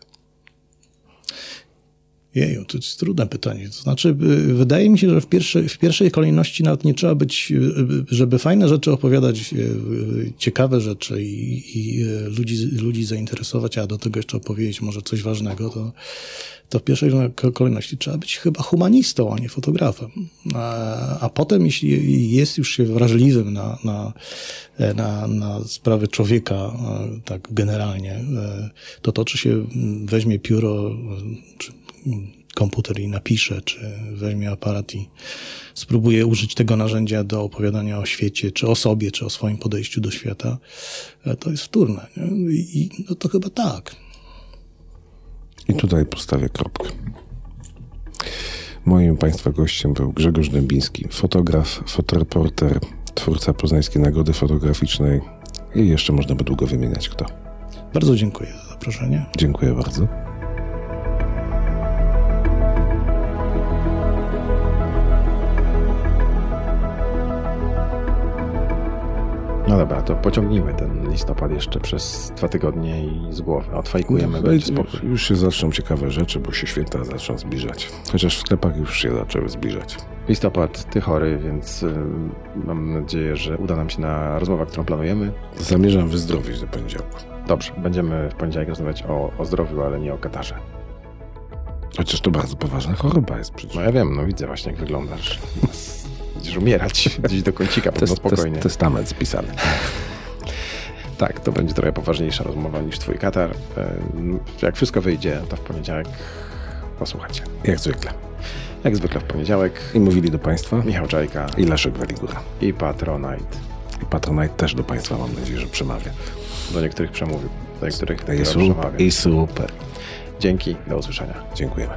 Jeju, to jest trudne pytanie. To znaczy, y, wydaje mi się, że w, pierwszej w pierwszej kolejności nawet nie trzeba być, y, y, żeby fajne rzeczy opowiadać, ciekawe rzeczy i, i ludzi, ludzi zainteresować, a do tego jeszcze opowiedzieć może coś ważnego, to, to w pierwszej kolejności trzeba być chyba humanistą, a nie fotografem. A, a potem, jeśli jest już się wrażliwym na, na, na, na sprawy człowieka, tak generalnie, to to, czy się weźmie pióro, czy komputer i napisze, czy weźmie aparat i spróbuje użyć tego narzędzia do opowiadania o świecie, czy o sobie, czy o swoim podejściu do świata, to jest wtórne. Nie? I no to chyba tak. I tutaj postawię kropkę. Moim Państwa gościem był Grzegorz Dębiński, fotograf, fotoreporter, twórca Poznańskiej Nagody Fotograficznej i jeszcze można by długo wymieniać kto. Bardzo dziękuję za zaproszenie. Dziękuję bardzo. No dobra, to pociągnijmy ten listopad jeszcze przez dwa tygodnie i z głowy odfajkujemy, no, będzie spokój. Już się zaczną ciekawe rzeczy, bo się święta zaczną zbliżać. Chociaż w sklepach już się zaczęły zbliżać. Listopad, ty chory, więc y, mam nadzieję, że uda nam się na rozmowę, którą planujemy. Zamierzam wyzdrowieć do poniedziałku. Dobrze, będziemy w poniedziałek rozmawiać o, o zdrowiu, ale nie o katarze. Chociaż to bardzo poważna choroba jest przecież. No ja wiem, no widzę właśnie jak wyglądasz. Będziesz umierać gdzieś do kącika, po test, spokojnie. Test, testament spisany. tak, to będzie trochę poważniejsza rozmowa niż twój katar. Jak wszystko wyjdzie, to w poniedziałek posłuchajcie. Jak zwykle. Jak zwykle w poniedziałek. I mówili do Państwa Michał Czajka i Leszek Waligura. I Patronite. I Patronite też do Państwa mam nadzieję, że przemawia. Do niektórych przemówił, do niektórych I super, I super. Dzięki, do usłyszenia. Dziękujemy.